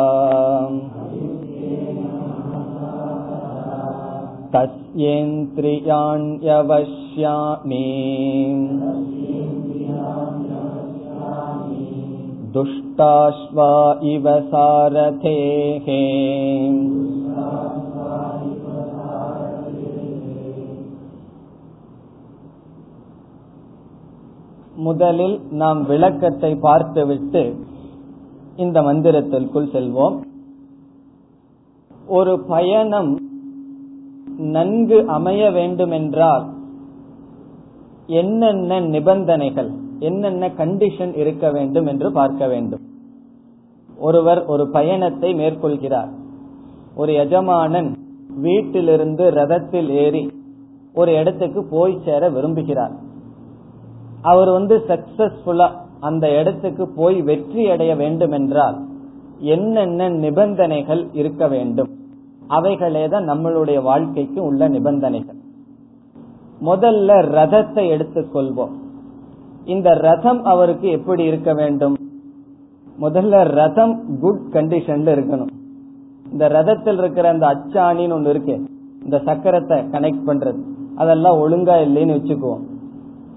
तस्येन्द्रियाण्यवश्यामि दुष्टाश्वा इव सारथेः முதலில் நாம் விளக்கத்தை பார்த்துவிட்டு இந்த மந்திரத்திற்குள் செல்வோம் ஒரு பயணம் நன்கு அமைய வேண்டுமென்றால் என்னென்ன நிபந்தனைகள் என்னென்ன கண்டிஷன் இருக்க வேண்டும் என்று பார்க்க வேண்டும். ஒருவர் ஒரு பயணத்தை மேற்கொள்கிறார். ஒரு எஜமானன் வீட்டிலிருந்து ரதத்தில் ஏறி ஒரு இடத்துக்கு போய் சேர விரும்புகிறார். அவர் வந்து சக்சஸ்ஃபுல்லா அந்த இடத்துக்கு போய் வெற்றி அடைய வேண்டும் என்றால் என்னென்ன நிபந்தனைகள் இருக்க வேண்டும்? அவைகளே தான் நம்மளுடைய வாழ்க்கைக்கு உள்ள நிபந்தனைகள். முதல்ல ரதத்தை எடுத்துக்கொள்வோம் இந்த ரதம் அவருக்கு எப்படி இருக்க வேண்டும்? முதல்ல ரதம் குட் கண்டிஷன்ல இருக்கணும். இந்த ரதத்தில் இருக்கிற அந்த அச்சாணின்னு ஒண்ணு இருக்கு இந்த சக்கரத்தை கனெக்ட் பண்றது. அதெல்லாம் ஒழுங்கா இல்லைன்னு வச்சுக்குவோம்.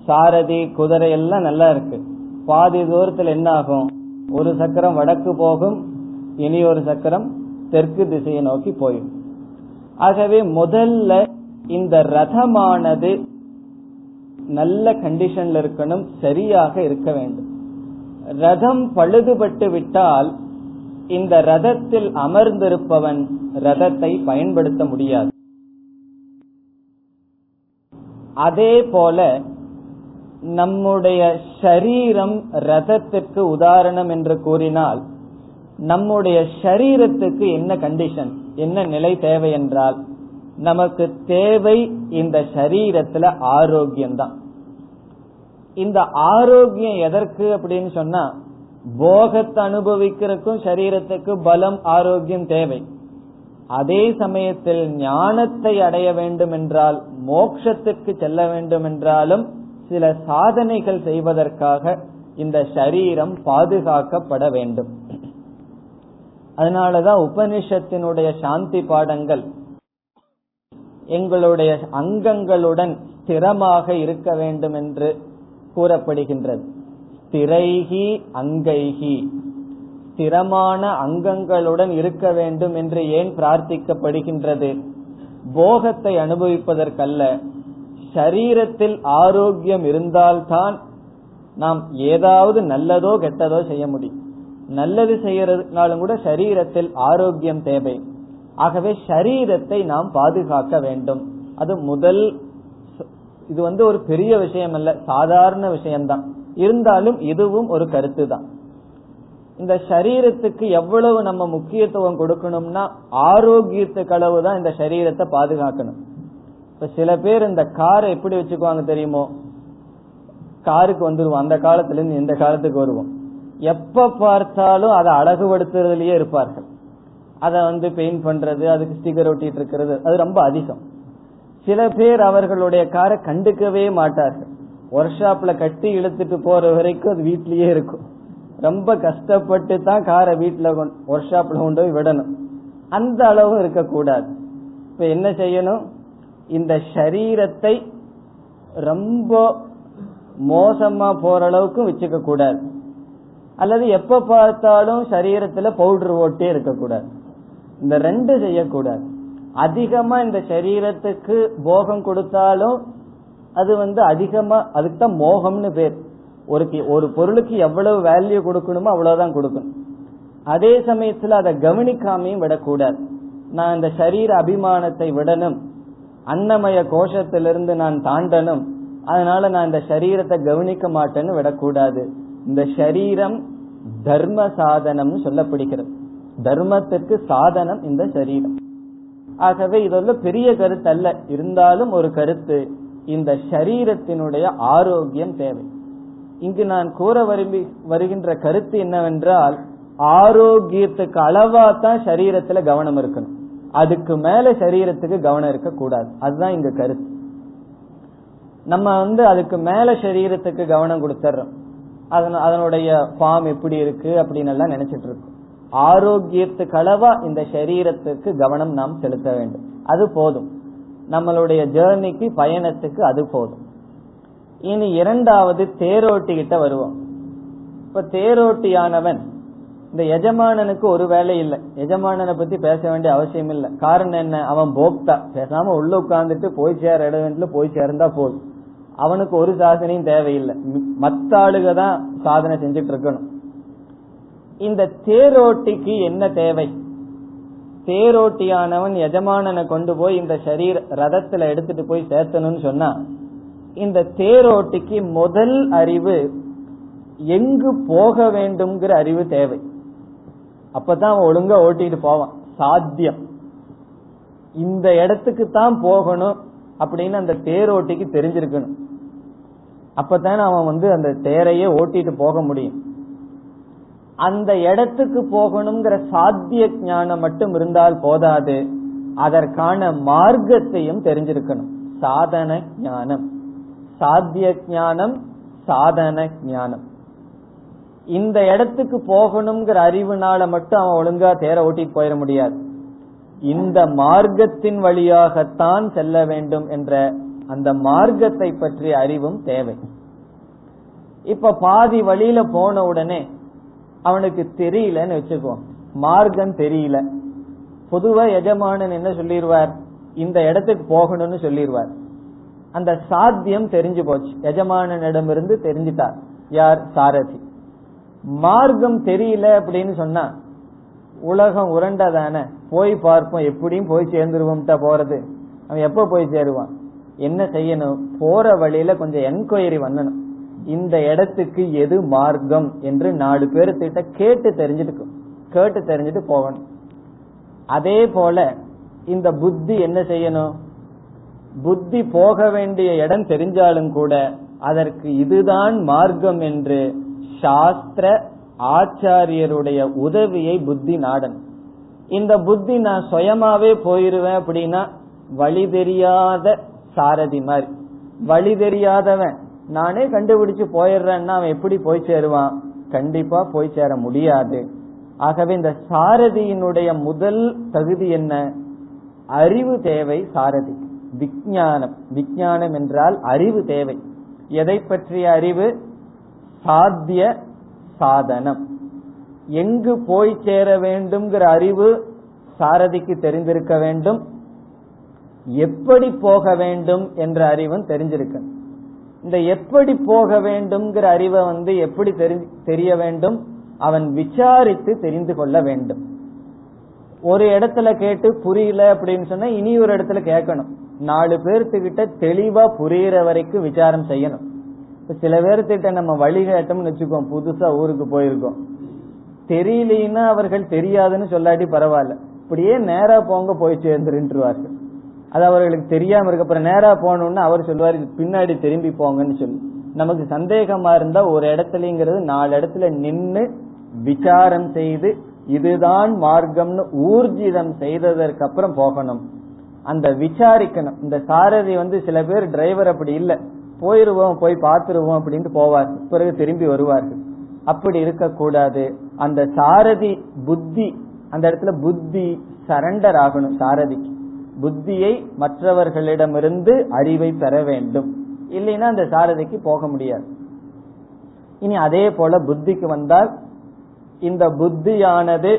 சாரதி குதிரை எல்லாம் நல்லா இருக்கு. பாதி தூரத்தில் என்ன ஆகும்? ஒரு சக்கரம் வடக்கு போகும் இனி ஒரு சக்கரம் தெற்கு திசையை நோக்கி போயும். ஆகவே முதல்ல இந்த ரதமானது நல்ல கண்டிஷன்ல இருக்கணும் சரியாக இருக்க வேண்டும். ரதம் பழுதுபட்டு விட்டால் இந்த ரதத்தில் அமர்ந்திருப்பவன் ரதத்தை பயன்படுத்த முடியாது. அதே போல நம்முடைய ஷரீரம் ரதத்திற்கு உதாரணம் என்று கூறினால் நம்முடைய சரீரத்துக்கு என்ன கண்டிஷன் என்ன நிலை தேவை என்றால் நமக்கு தேவை இந்த சரீரத்துல ஆரோக்கியம்தான். இந்த ஆரோக்கியம் எதற்கு அப்படின்னு சொன்னா போகத்தை அனுபவிக்கிறதுக்கும் சரீரத்துக்கு பலம் ஆரோக்கியம் தேவை. அதே சமயத்தில் ஞானத்தை அடைய வேண்டும் என்றால் மோட்சத்திற்கு செல்ல வேண்டும் என்றாலும் சில சாதனைகள் செய்வதற்காக இந்த சரீரம் பாதுகாக்கப்பட வேண்டும். அதனாலதான் உபனிஷத்தினுடைய சாந்தி பாடங்கள் எங்களுடைய அங்கங்களுடன் ஸ்திரமாக இருக்க வேண்டும் என்று கூறப்படுகின்றது. திரைகி அங்கைகி. ஸ்திரமான அங்கங்களுடன் இருக்க வேண்டும் என்று ஏன் பிரார்த்திக்கப்படுகின்றது? போகத்தை அனுபவிப்பதற்கல்ல. சரீரத்தில் ஆரோக்கியம் இருந்தால்தான் நாம் ஏதாவது நல்லதோ கெட்டதோ செய்ய முடியும். நல்லது செய்யறதுனாலும் கூட சரீரத்தில் ஆரோக்கியம் தேவை. ஆகவே சரீரத்தை நாம் பாதுகாக்க வேண்டும். அது முதல் இது வந்து ஒரு பெரிய விஷயம் அல்ல சாதாரண விஷயம்தான். இருந்தாலும் இதுவும் ஒரு கருத்து தான் இந்த சரீரத்துக்கு எவ்வளவு நம்ம முக்கியத்துவம் கொடுக்கணும்னா ஆரோக்கியத்துக்கு தான் இந்த சரீரத்தை பாதுகாக்கணும். இப்ப சில பேர் இந்த காரை எப்படி வச்சுக்குவாங்க தெரியுமோ? காருக்கு வந்துருவோம். அந்த காலத்துல இருந்து இந்த காலத்துக்கு வருவோம். எப்ப பார்த்தாலும் அதை அழகுபடுத்துறதுலயே இருப்பார்கள். அதை வந்து பெயிண்ட் பண்றது அதுக்கு ஸ்டிக்கர் ஒட்டிட்டு இருக்கிறது அது ரொம்ப அதிகம். சில பேர் அவர்களுடைய காரை கண்டுக்கவே மாட்டார்கள். ஒர்க் ஷாப்ல கட்டி இழுத்துட்டு போற வரைக்கும் அது வீட்லயே இருக்கும். ரொம்ப கஷ்டப்பட்டு தான் காரை வீட்டுல ஒர்க் ஷாப்ல கொண்டு போய் விடணும். அந்த அளவும் இருக்கக்கூடாது. இப்ப என்ன செய்யணும்? இந்த சரீரத்தை ரொம்ப மோசமா போற அளவுக்கு வச்சுக்க கூடாது அல்லது எப்ப பார்த்தாலும் சரீரத்துல பவுடர் ஓட்டே இருக்கக்கூடாது. இந்த ரெண்டு செய்யக்கூடாது. அதிகமா இந்த சரீரத்துக்கு போகம் கொடுத்தாலும் அது வந்து அதிகமா அதுக்கு தான் மோகம்னு பேர். ஒரு ஒரு பொருளுக்கு எவ்வளவு வேல்யூ கொடுக்கணுமோ அவ்வளவுதான் கொடுக்கணும் அதே சமயத்துல அதை கவனிக்காமையும் விடக்கூடாது. நான் இந்த சரீர அபிமானத்தை விடணும். அன்னமய கோஷத்திலிருந்து நான் தாண்டனும் அதனால நான் இந்த சரீரத்தை கவனிக்க மாட்டேன்னு விடக்கூடாது. இந்த சரீரம் தர்ம சாதனம் சொல்லப்படுகிறது. தர்மத்திற்கு சாதனம் இந்த சரீரம் ஆகவே இது வந்து பெரிய கருத்து அல்ல இருந்தாலும் ஒரு கருத்து இந்த சரீரத்தினுடைய ஆரோக்கியம் தேவை. இங்கு நான் கூற விரும்பி வருகின்ற கருத்து என்னவென்றால் ஆரோக்கியத்துக்கு அளவா தான் சரீரத்துல கவனம் இருக்கணும். அதுக்கு மேல சரீரத்துக்கு கவனம் இருக்க கூடாது அதுதான் இங்க கருத்து. நம்ம வந்து அதுக்கு மேல சரீரத்துக்கு கவனம் கொடுத்துறோம். அதனுடைய ஃபார்ம் எப்படி இருக்கு அப்படின்னு எல்லாம் நினைச்சிட்டு இருக்கோம் ஆரோக்கியத்துக்களவா இந்த சரீரத்துக்கு கவனம் நாம் செலுத்த வேண்டும். அது போதும். நம்மளுடைய ஜேர்னிக்கு பயணத்துக்கு அது போதும். இனி இரண்டாவது தேரோட்டி கிட்ட வருவோம். இப்ப தேரோட்டியானவன் இந்த எஜமானனுக்கு ஒரு வேலை இல்லை. எஜமானனை பத்தி பேச வேண்டிய அவசியம் இல்லை. காரணம் என்ன? அவன் போக்தா. பேசாம உள்ள உட்கார்ந்துட்டு போய் சேர இடத்துல போய் சேர்ந்தா போதும். அவனுக்கு ஒரு சாதனையும் தேவையில்லை. மத்த ஆளுக தான் சாதனை செஞ்சுட்டு இருக்கணும் இந்த தேரோட்டிக்கு என்ன தேவை? தேரோட்டியானவன் எஜமானனை கொண்டு போய் இந்த சரீர ரதத்துல எடுத்துட்டு போய் சேர்த்தணும்னு சொன்னா இந்த தேரோட்டிக்கு முதல் அறிவு எங்கு போக வேண்டும்ங்கிற அறிவு தேவை. அப்பதான் அவன் ஒழுங்கா ஓட்டிட்டு போவான். சாத்தியம். இந்த இடத்துக்கு தான் போகணும் அப்படின்னு அந்த தேரோட்டிக்கு தெரிஞ்சிருக்கணும். அப்பதானே அவன் வந்து அந்த தேரையே ஓட்டிட்டு போக முடியும். அந்த இடத்துக்கு போகணுங்கிற சாத்திய ஞானம் மட்டும் இருந்தால் போதாது. அதற்கான மார்க்கத்தையும் தெரிஞ்சிருக்கணும். சாதன ஞானம். சாத்திய ஞானம் சாதன ஞானம். இந்த இடத்துக்கு போகணுங்கிற அறிவுனால மட்டும் அவன் ஒழுங்கா தேர ஓட்டிட்டு போயிட முடியாது. இந்த மார்க்கத்தின் வழியாகத்தான் செல்ல வேண்டும் என்ற அந்த மார்க்கத்தை பற்றிய அறிவும் தேவை. இப்ப பாதி வழியில போன உடனே அவனுக்கு தெரியலன்னு வச்சுக்கோ மார்க்கம் தெரியல. பொதுவா எஜமானன் என்ன சொல்லிடுவார் இந்த இடத்துக்கு போகணும்னு சொல்லிடுவார் அந்த சாத்தியம் தெரிஞ்சு போச்சு. எஜமானனிடமிருந்து தெரிஞ்சிட்டார். யார்? சாரதி. மார்க்கம் தெரியல அப்படின்னு சொன்னா உலகம் உரண்டதான? போய் பார்ப்போம். எப்படியும் போய் சேர்ந்துருவோம்ட்டா போறது. அவன் எப்ப போய் சேருவான்? என்ன செய்யணும்? போற வழியில கொஞ்சம் என்கொயரி பண்ணணும். இந்த இடத்துக்கு எது மார்க்கம் என்று நாலு பேர்த்திட்ட கேட்டு தெரிஞ்சுட்டு கேட்டு தெரிஞ்சுட்டு போகணும். அதே போல இந்த புத்தி என்ன செய்யணும்? புத்தி போக வேண்டிய இடம் தெரிஞ்சாலும் கூட அதற்கு இதுதான் மார்க்கம் என்று சாஸ்திர ஆச்சாரியருடைய உதவியை புத்தி நாடன் இந்த புத்தி நான் சுயமாவே போயிருவேன் அப்படின்னா வழி தெரியாத சாரதி மாதிரி வழி தெரியாதவன். நானே கண்டுபிடிச்சு போயிடுறேன்னா அவன் எப்படி போய் சேருவான்? கண்டிப்பா போய் சேர முடியாது. ஆகவே இந்த சாரதியினுடைய முதல் தகுதி என்ன? அறிவு தேவை சாரதி. விஞ்ஞானம் விஞ்ஞானம் என்றால் அறிவு தேவை. எதை பற்றிய அறிவு? சாத்திய சாதனம். எங்கு போய் சேர வேண்டும்ங்கிற அறிவு சாரதிக்கு தெரிந்திருக்க வேண்டும். எப்படி போக வேண்டும் என்ற அறிவும் தெரிஞ்சிருக்கணும். இந்த எப்படி போக வேண்டும்ங்கிற அறிவை வந்து எப்படி தெரிய வேண்டும் அவன் விசாரித்து தெரிந்து கொள்ள வேண்டும். ஒரு இடத்துல கேட்டு புரியல அப்படின்னு சொன்னா இனி ஒரு இடத்துல கேட்கணும். நாலு பேர்த்துக்கிட்ட தெளிவா புரியுற வரைக்கும் விசாரம் செய்யணும். இப்ப சில பேர்த்திட்ட நம்ம வழிகாட்டம்னு வச்சுக்கோம் புதுசா ஊருக்கு போயிருக்கோம். தெரியலன்னா அவர்கள் தெரியாதுன்னு சொல்லாட்டி பரவாயில்ல. இப்படியே நேரா போங்க போய் சேர்ந்துருவார்கள் அது அவர்களுக்கு தெரியாம இருக்க அப்புறம் நேரா போனோம்னா அவர் சொல்லுவார் பின்னாடி திரும்பி போங்கன்னு சொல்லி. நமக்கு சந்தேகமா இருந்தா ஒரு இடத்துலங்கிறது நாலு இடத்துல நின்று விசாரம் செய்து இதுதான் மார்க்கம்னு ஊர்ஜிதம் செய்ததற்கு அப்புறம் போகணும். அந்த விசாரிக்கணும். இந்த சாரதி வந்து சில பேர் டிரைவர் அப்படி இல்ல. போயிருவோம் போய் பார்த்துருவோம் அப்படின்ட்டு போவார் பிறகு திரும்பி வருவார்கள். அப்படி இருக்கக்கூடாது. அந்த சாரதி புத்தி அந்த இடத்துல புத்தி சரண்டர் ஆகணும் சாரதிக்கு. புத்தியை மற்றவர்களிடமிருந்து அறிவை பெற வேண்டும். இல்லைன்னா அந்த சாரதிக்கு போக முடியாது. இனி அதே போல புத்திக்கு வந்தால் இந்த புத்தியானது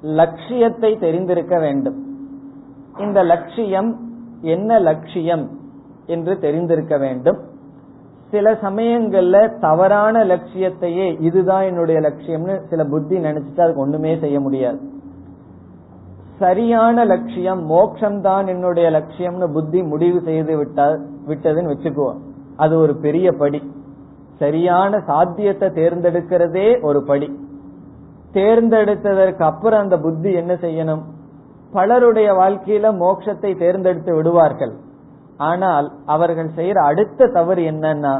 லட்சியத்தை தெரிந்திருக்க வேண்டும். இந்த லட்சியம் என்ன லட்சியம் என்று தெரிந்திருக்க வேண்டும். சில சமயங்கள்ல தவறான லட்சியத்தையே இதுதான் என்னுடைய லட்சியம்னு சில புத்தி நினைச்சிட்டு அதுக்கு ஒண்ணுமே செய்ய முடியாது. சரியான லட்சியம் மோட்சம் தான் என்னுடைய லட்சியம்னு புத்தி முடிவு செய்து விட்டா விட்டதுன்னு வச்சுக்குவோம் அது ஒரு பெரிய படி. சரியான சாத்தியத்தை தேர்ந்தெடுக்கிறதே ஒரு படி. தேர்ந்தெடுத்ததற்கு அப்புறம் அந்த புத்தி என்ன செய்யணும்? பலருடைய வாழ்க்கையில மோட்சத்தை தேர்ந்தெடுத்து விடுவார்கள். ஆனால் அவர்கள் செய்யற அடுத்த தவறு என்னன்னா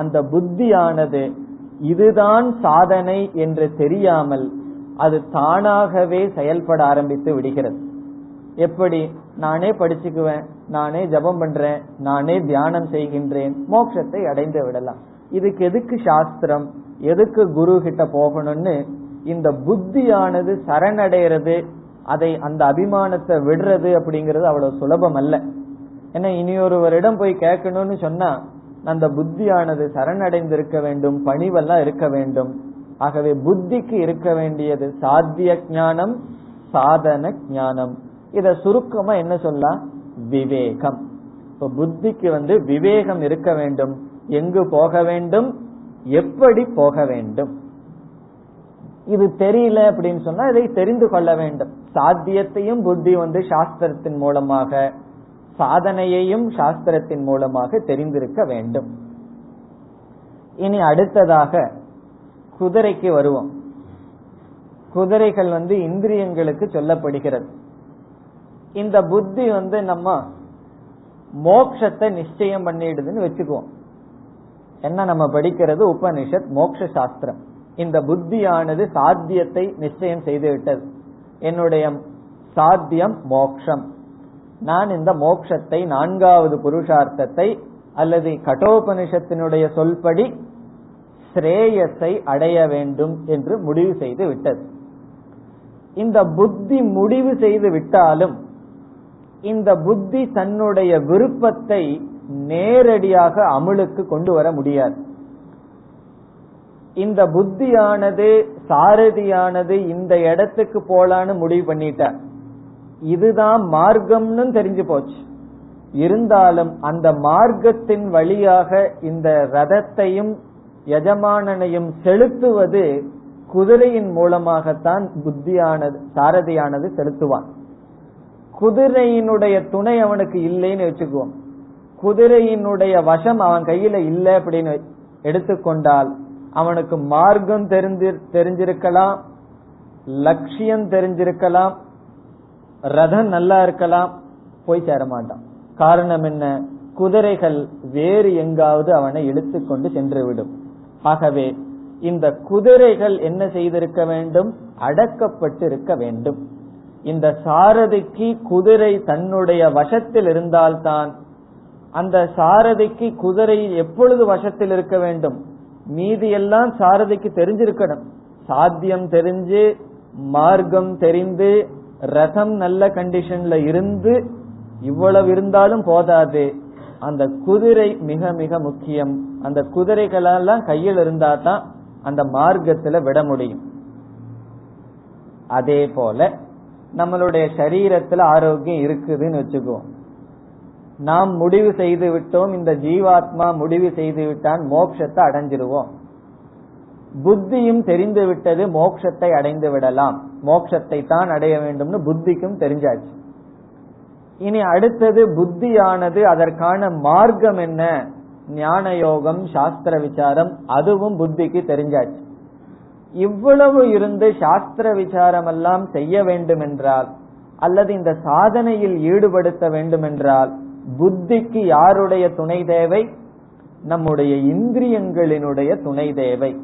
அந்த புத்தியானது இதுதான் சாதனை என்று தெரியாமல் அது தானாகவே செயல்பட ஆரம்பித்து விடுகிறது. எப்படி? நானே படிச்சுக்குவேன் நானே ஜபம் பண்றேன் நானே தியானம் செய்கின்றேன் மோட்சத்தை அடைந்து விடலாம். இதுக்கு எதுக்கு சாஸ்திரம்? எதுக்கு குரு கிட்ட போகணும்னு? இந்த புத்தியானது சரணடைறது அதை அந்த அபிமானத்தை விடுறது அப்படிங்கிறது அவ்வளவு சுலபம் அல்ல. ஏன்னா இனி ஒருவரிடம் போய் கேட்கணும்னு சொன்னா அந்த புத்தியானது சரணடைந்து இருக்க வேண்டும் பணிவெல்லாம் இருக்க வேண்டும். ஆகவே புத்திக்கு இருக்க வேண்டியது சாத்திய ஞானம் சாதன ஞானம். இத சுருக்கமா என்ன சொல்லலாம் விவேகம். இப்ப புத்திக்கு வந்து விவேகம் இருக்க வேண்டும். எங்கு போக வேண்டும்? எப்படி போக வேண்டும்? இது தெரியல அப்படின்னு சொன்னா இதை தெரிந்து கொள்ள வேண்டும். சாத்தியத்தையும் புத்தி வந்து சாஸ்திரத்தின் மூலமாக சாதனையையும் சாஸ்திரத்தின் மூலமாக தெரிந்திருக்க வேண்டும். இனி அடுத்ததாக குதிரைக்கு வருவோம். குதிரைகள் வந்து இந்திரியங்களுக்கு சொல்லப்படுகிறது. இந்த புத்தி வந்து நம்ம மோக்ஷத்தை நிச்சயம் பண்ணிடுதுன்னு வச்சுக்குவோம். என்ன நம்ம படிக்கிறது? உபனிஷத் மோக்ஷ சாஸ்திரம் இந்த புத்தியானது சாத்தியத்தை நிச்சயம் செய்து விட்டது. என்னுடைய சாத்தியம் மோக்ஷம். நான் இந்த மோக்ஷத்தை நான்காவது புருஷார்த்தத்தை அல்லது கட்டோபனிஷத்தினுடைய சொல்படி ஸ்ரேயஸை அடைய வேண்டும் என்று முடிவு செய்து விட்டது. இந்த புத்தி முடிவு செய்து விட்டாலும் இந்த புத்தி தன்னுடைய விருப்பத்தை நேரடியாக அமுலுக்கு கொண்டு வர முடியாது. இந்த புத்தியானது சாரதியானது இந்த இடத்துக்கு போலான்னு முடிவு பண்ணிட்டார். இதுதான் மார்க்கம்னு தெரிஞ்சு போச்சு. இருந்தாலும் அந்த மார்க்கத்தின் வழியாக இந்த ரதத்தையும் எஜமானனையும் செலுத்துவது குதிரையின் மூலமாகத்தான் புத்தியானது சாரதியானது செலுத்துவான். குதிரையினுடைய துணை அவனுக்கு இல்லைன்னு வச்சுக்குவோம். குதிரையினுடைய வசம் அவன் கையில இல்லை அப்படின்னு எடுத்துக்கொண்டால் அவனுக்கு மார்க்கம் தெரிஞ்சு தெரிஞ்சிருக்கலாம் லட்சியம் தெரிஞ்சிருக்கலாம் ரதம் நல்லா இருக்கலாம் போய் சேர மாட்டான். காரணம் என்ன? குதிரைகள் வேறு எங்காவது அவனை இழுத்து கொண்டு சென்று விடும். ஆகவே இந்த குதிரைகள் என்ன செய்திருக்க வேண்டும்? அடக்கப்பட்டு இருக்க வேண்டும். இந்த சாரதிக்கு குதிரை தன்னுடைய வசத்தில் இருந்தால்தான். அந்த சாரதிக்கு குதிரை எப்பொழுது வசத்தில் இருக்க வேண்டும்? மீதி எல்லாம் சாரதிக்கு தெரிஞ்சிருக்கணும். சாத்தியம் தெரிஞ்சு மார்க்கம் தெரிந்து ரதம் நல்ல கண்டிஷன்ல இருந்து இவ்வளவு இருந்தாலும் போதாது. அந்த குதிரை மிக மிக முக்கியம். அந்த குதிரைகளெல்லாம் கையில் இருந்தா தான் அந்த மார்க்கத்துல விட முடியும். அதே போல நம்மளுடைய சரீரத்துல ஆரோக்கியம் இருக்குதுன்னு வச்சுக்குவோம். நாம் முடிவு செய்து விட்டோம் இந்த ஜீவாத்மா முடிவு செய்து விட்டான் மோட்சத்தை அடைஞ்சிருவோம். புத்தியும் தெரிந்து விட்டது மோட்சத்தை அடைந்து விடலாம். மோட்சத்தை தான் அடைய வேண்டும்னு புத்திக்கும் தெரிஞ்சாச்சு. இனி அடுத்தது புத்தியானது அதற்கான மார்க்கம் என்ன? ஞான யோகம் சாஸ்திர விசாரம் அதுவும் புத்திக்கு தெரிஞ்சாச்சு. இவ்வளவு இருந்து சாஸ்திர விசாரம் எல்லாம் செய்ய வேண்டும் என்றால் அல்லது இந்த சாதனையில் ஈடுபடுத்த வேண்டும் என்றால் புத்திக்கு யாருடைய துணை தேவை? நம்முடைய இந்திரியங்களினுடைய துணை தேவை.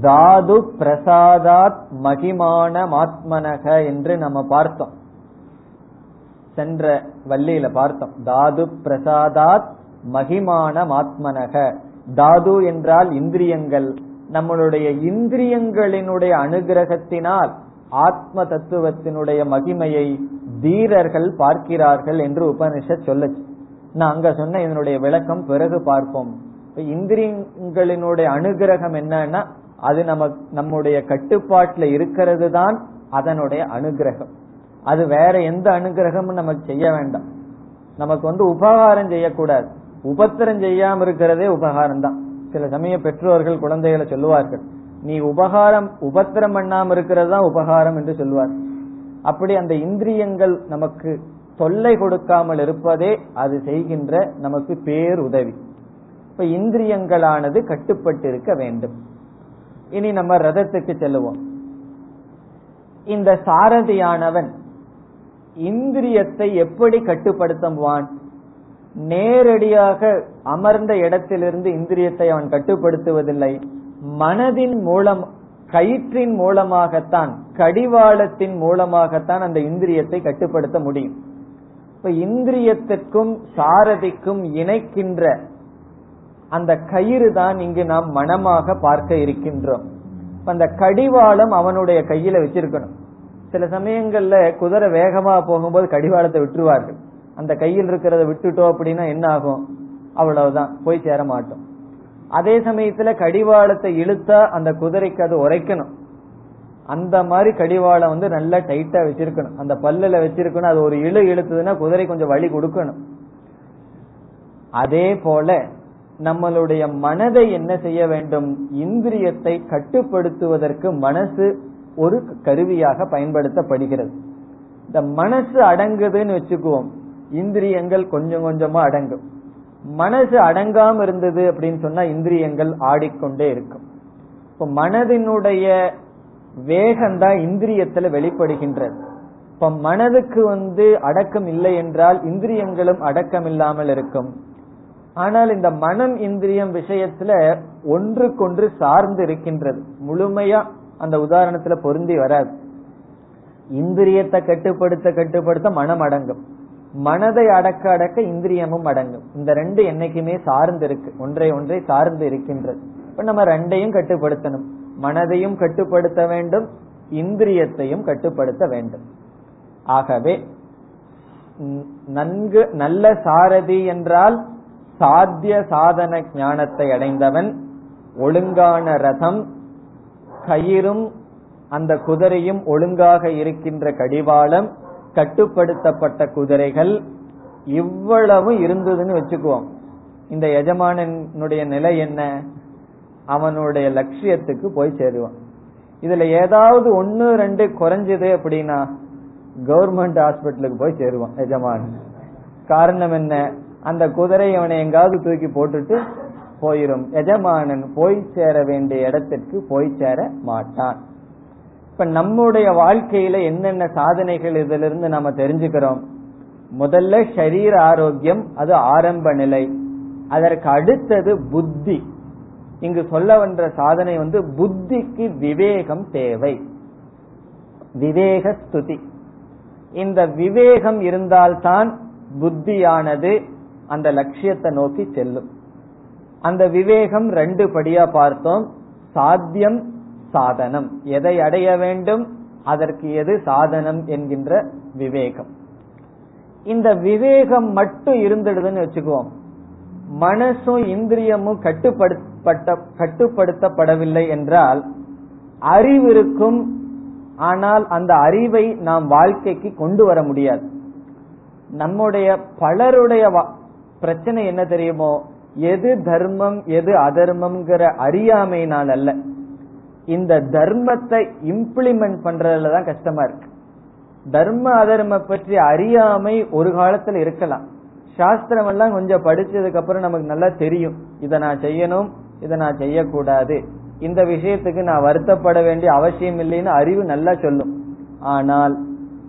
தாது பிரசாதாத் மகிமான மாத்மனக என்று நம்ம பார்த்தோம். சென்ற வள்ளியில பார்த்தோம். தாது பிரசாதாத் மகிமான மாத்மனக தாது என்றால் இந்திரியங்கள். நம்மளுடைய இந்திரியங்களினுடைய அனுகிரகத்தினால் ஆத்ம தத்துவத்தினுடைய மகிமையை தீரர்கள் பார்க்கிறார்கள் என்று உபனிஷத் சொல்லுச்சு. நான் அங்க சொன்ன இதனுடைய விளக்கம் பிறகு பார்ப்போம். இந்திரியங்களினுடைய அனுகிரகம் என்னன்னா அது நம்ம நம்முடைய கட்டுப்பாட்டுல இருக்கிறது தான் அதனுடைய அனுகிரகம். அது வேற எந்த அனுகிரகமும் நமக்கு செய்ய வேண்டாம். நமக்கு வந்து உபகாரம் செய்யக்கூடாது. உபத்திரம் செய்யாம இருக்கிறதே உபகாரம் தான் சில சமய பெற்றோர்கள் குழந்தைகளை சொல்லுவார்கள் நீ உபகாரம் உபத்திரம் பண்ணாம இருக்கிறது தான் உபகாரம் என்று சொல்லுவார் அப்படி அந்த இந்திரியங்கள் நமக்கு தொல்லை கொடுக்காமல் இருப்பதே அது செய்கின்ற நமக்கு பேர் உதவி இப்ப இந்திரியங்களானது கட்டுப்பட்டிருக்க வேண்டும். இனி நம்ம ரதத்துக்கு செல்லுவோம். இந்த சாரதியானவன் இந்திரியத்தை எப்படி கட்டுப்படுத்துவான்? நேரடியாக அமர்ந்த இடத்திலிருந்து இந்திரியத்தை அவன் கட்டுப்படுத்துவதில்லை. மனதின் மூலம் கயிற்றின் மூலமாகத்தான் கடிவாளத்தின் மூலமாகத்தான் அந்த இந்திரியத்தை கட்டுப்படுத்த முடியும். இப்ப இந்திரியத்திற்கும் சாரதிக்கும் இணைக்கின்ற அந்த கயிறு தான் இங்கு நாம் மனமாக பார்க்க இருக்கின்றோம். அந்த கடிவாளம் அவனுடைய கையில வச்சிருக்கணும். சில சமயங்கள்ல குதிரை வேகமா போகும்போது கடிவாளத்தை விட்டுருவார்கள். அந்த கையில் இருக்கிறத விட்டுட்டோம் அப்படின்னா என்ன ஆகும்? அவ்வளவுதான். போய் சேர மாட்டோம். அதே சமயத்துல கடிவாளத்தை இழுத்தா அந்த குதிரைக்கு அது உரைக்கணும். அந்த மாதிரி கடிவாளம் வந்து நல்லா டைட்டா வச்சிருக்கணும். அந்த பல்லுல வச்சிருக்கணும். அது ஒரு இழு இழுத்ததுன்னா குதிரை கொஞ்சம் வழி கொடுக்கணும். அதே போல நம்மளுடைய மனதை என்ன செய்ய வேண்டும்? இந்திரியத்தை கட்டுப்படுத்துவதற்கு மனசு ஒரு கருவியாக பயன்படுத்தப்படுகிறது. இந்த மனசு அடங்குதுன்னு வச்சுக்குவோம். இந்திரியங்கள் கொஞ்சம் கொஞ்சமா அடங்கும். மனசு அடங்காம இருந்தது அப்படின்னு சொன்னா இந்திரியங்கள் ஆடிக்கொண்டே இருக்கும். இப்ப மனதினுடைய வேகம்தான் இந்திரியத்துல வெளிப்படுகின்றது. இப்ப மனதுக்கு வந்து அடக்கம் இல்லை என்றால் இந்திரியங்களும் அடக்கம் இல்லாமல் இருக்கும். ஆனால் இந்த மனம் இந்திரியம் விஷயத்துல ஒன்றுக்கொன்று சார்ந்து இருக்கின்றது. முழுமையா அந்த உதாரணத்துல பொருந்தி வராது. இந்திரியத்தை கட்டுப்படுத்த கட்டுப்படுத்த மனம் அடங்கும். மனதை அடக்க அடக்க இந்திரியமும் அடங்கும். இந்த ரெண்டு என்னைக்குமே சார்ந்து இருக்கு. ஒன்றை ஒன்றை சார்ந்து இருக்கின்றது. இப்ப நம்ம ரெண்டையும் கட்டுப்படுத்தணும். மனதையும் கட்டுப்படுத்த வேண்டும். இந்திரியத்தையும் கட்டுப்படுத்த வேண்டும். ஆகவே நன்கு நல்ல சாரதி என்றால் சாத்திய சாதன ஞானத்தை அடைந்தவன் ஒழுங்கான ரதம் கயிறும் அந்த குதிரையும் ஒழுங்காக இருக்கின்ற கடிவாளம் கட்டுப்படுத்தப்பட்ட குதிரைகள் இவ்வளவு இருந்ததுன்னு வச்சுக்குவோம். இந்த எஜமானனுடைய நிலை என்ன? அவனுடைய லட்சியத்துக்கு போய் சேருவான். இதுல ஏதாவது ஒன்னு ரெண்டு குறைஞ்சது அப்படின்னா கவர்மெண்ட் ஹாஸ்பிட்டலுக்கு போய் சேருவான் எஜமான் காரணம் என்ன? அந்த குதிரை அவனை எங்காவது தூக்கி போட்டுட்டு போயிரும். எஜமானன் போய் சேர வேண்டிய இடத்திற்கு போய் சேர மாட்டான். இப்ப நம்முடைய வாழ்க்கையில என்னென்ன சாதனைகள் இதுல இருந்து நம்ம தெரிஞ்சுக்கிறோம்? முதல்ல ஷரீர ஆரோக்கியம் அது ஆரம்ப நிலை. அதற்கு அடுத்தது புத்தி. இங்கு சொல்ல வந்த சாதனை வந்து புத்திக்கு விவேகம் தேவை. விவேக ஸ்துதி இந்த விவேகம் இருந்தால்தான் புத்தியானது அந்த லட்சியத்தை நோக்கி செல்லும். அந்த விவேகம் ரெண்டு படியா பார்த்தோம். சாத்தியம் சாதனம். எதை அடைய வேண்டும்? அதற்கு எது சாதனம் என்கின்ற விவேகம். இந்த விவேகம் மட்டும் இருந்துடுதுன்னு வச்சுக்குவோம். மனசும் இந்திரியமும் கட்டுப்படுத்தப்பட்ட கட்டுப்படுத்தப்படவில்லை என்றால் அறிவு இருக்கும். ஆனால் அந்த அறிவை நாம் வாழ்க்கைக்கு கொண்டு வர முடியாது. நம்முடைய பலருடைய பிரச்சனை என்ன தெரியுமோ? எது தர்மம் எது அதர்மம்ங்கிற அறியாமையினால் அல்ல. இந்த தர்மத்தை இம்ப்ளிமெண்ட் பண்றதுல தான் கஷ்டமா இருக்கு. தர்ம அதர்ம பற்றி அறியாமை ஒரு காலத்துல இருக்கலாம். சாஸ்திரம் எல்லாம் கொஞ்சம் படிச்சதுக்கு அப்புறம் நமக்கு நல்லா தெரியும். இதை நான் செய்யணும் இதை நான் செய்யக்கூடாது. இந்த விஷயத்துக்கு நான் வருத்தப்பட வேண்டிய அவசியம் இல்லைன்னு அறிவு நல்லா சொல்லும். ஆனால்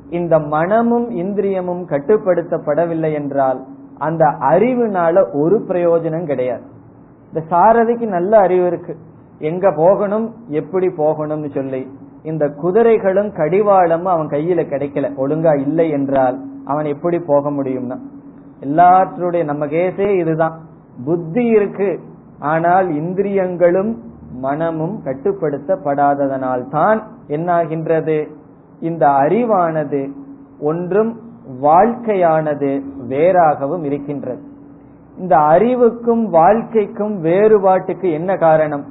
இந்த மனமும் இந்திரியமும் கட்டுப்படுத்தப்படவில்லை என்றால் அந்த அறிவுனால ஒரு பிரயோஜனம் கிடையாது. இந்த சாரதிக்கு நல்ல அறிவு இருக்கு. எங்க போகணும் எப்படி போகணும்னு சொல்லி. இந்த குதிரைகளும் கடிவாளமும் அவன் கையில கிடைக்கல. ஒழுங்கா இல்லை என்றால் அவன் எப்படி போக முடியும்னா. எல்லாற்றுடைய நம்ம கேசே இதுதான். புத்தி இருக்கு. ஆனால் இந்திரியங்களும் மனமும் கட்டுப்படுத்தப்படாததனால் தான் என்னாகின்றது? இந்த அறிவானது ஒன்றும் வாழ்க்கையானது வேறாகவும் இருக்கின்றது. இந்த அறிவுக்கும் வாழ்க்கைக்கும் வேறுபாட்டுக்கு என்ன காரணம்?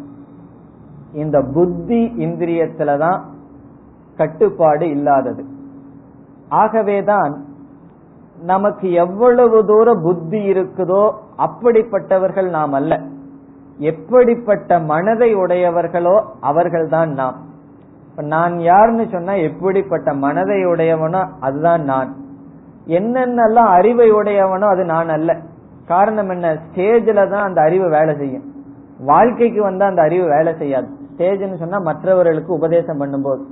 இந்த புத்தி இந்திரியத்துலதான் கட்டுப்பாடு இல்லாதது. ஆகவேதான் நமக்கு எவ்வளவு தூர புத்தி இருக்குதோ அப்படிப்பட்டவர்கள் நாம் அல்ல. எப்படிப்பட்ட மனதை உடையவர்களோ அவர்கள்தான் நாம். நான் யாருன்னு சொன்னா எப்படிப்பட்ட மனதை உடையவனோ அதுதான் நான். என்னென்னலாம் அறிவை உடையவனோ அது நான் அல்ல. காரணம் என்ன? ஸ்டேஜ்ல தான் அந்த அறிவு வேலை செய்யும். வாழ்க்கைக்கு வந்தா அந்த அறிவு வேலை செய்யாது. ஸ்டேஜ்னு சொன்னா மற்றவர்களுக்கு உபதேசம் பண்ணும்போது.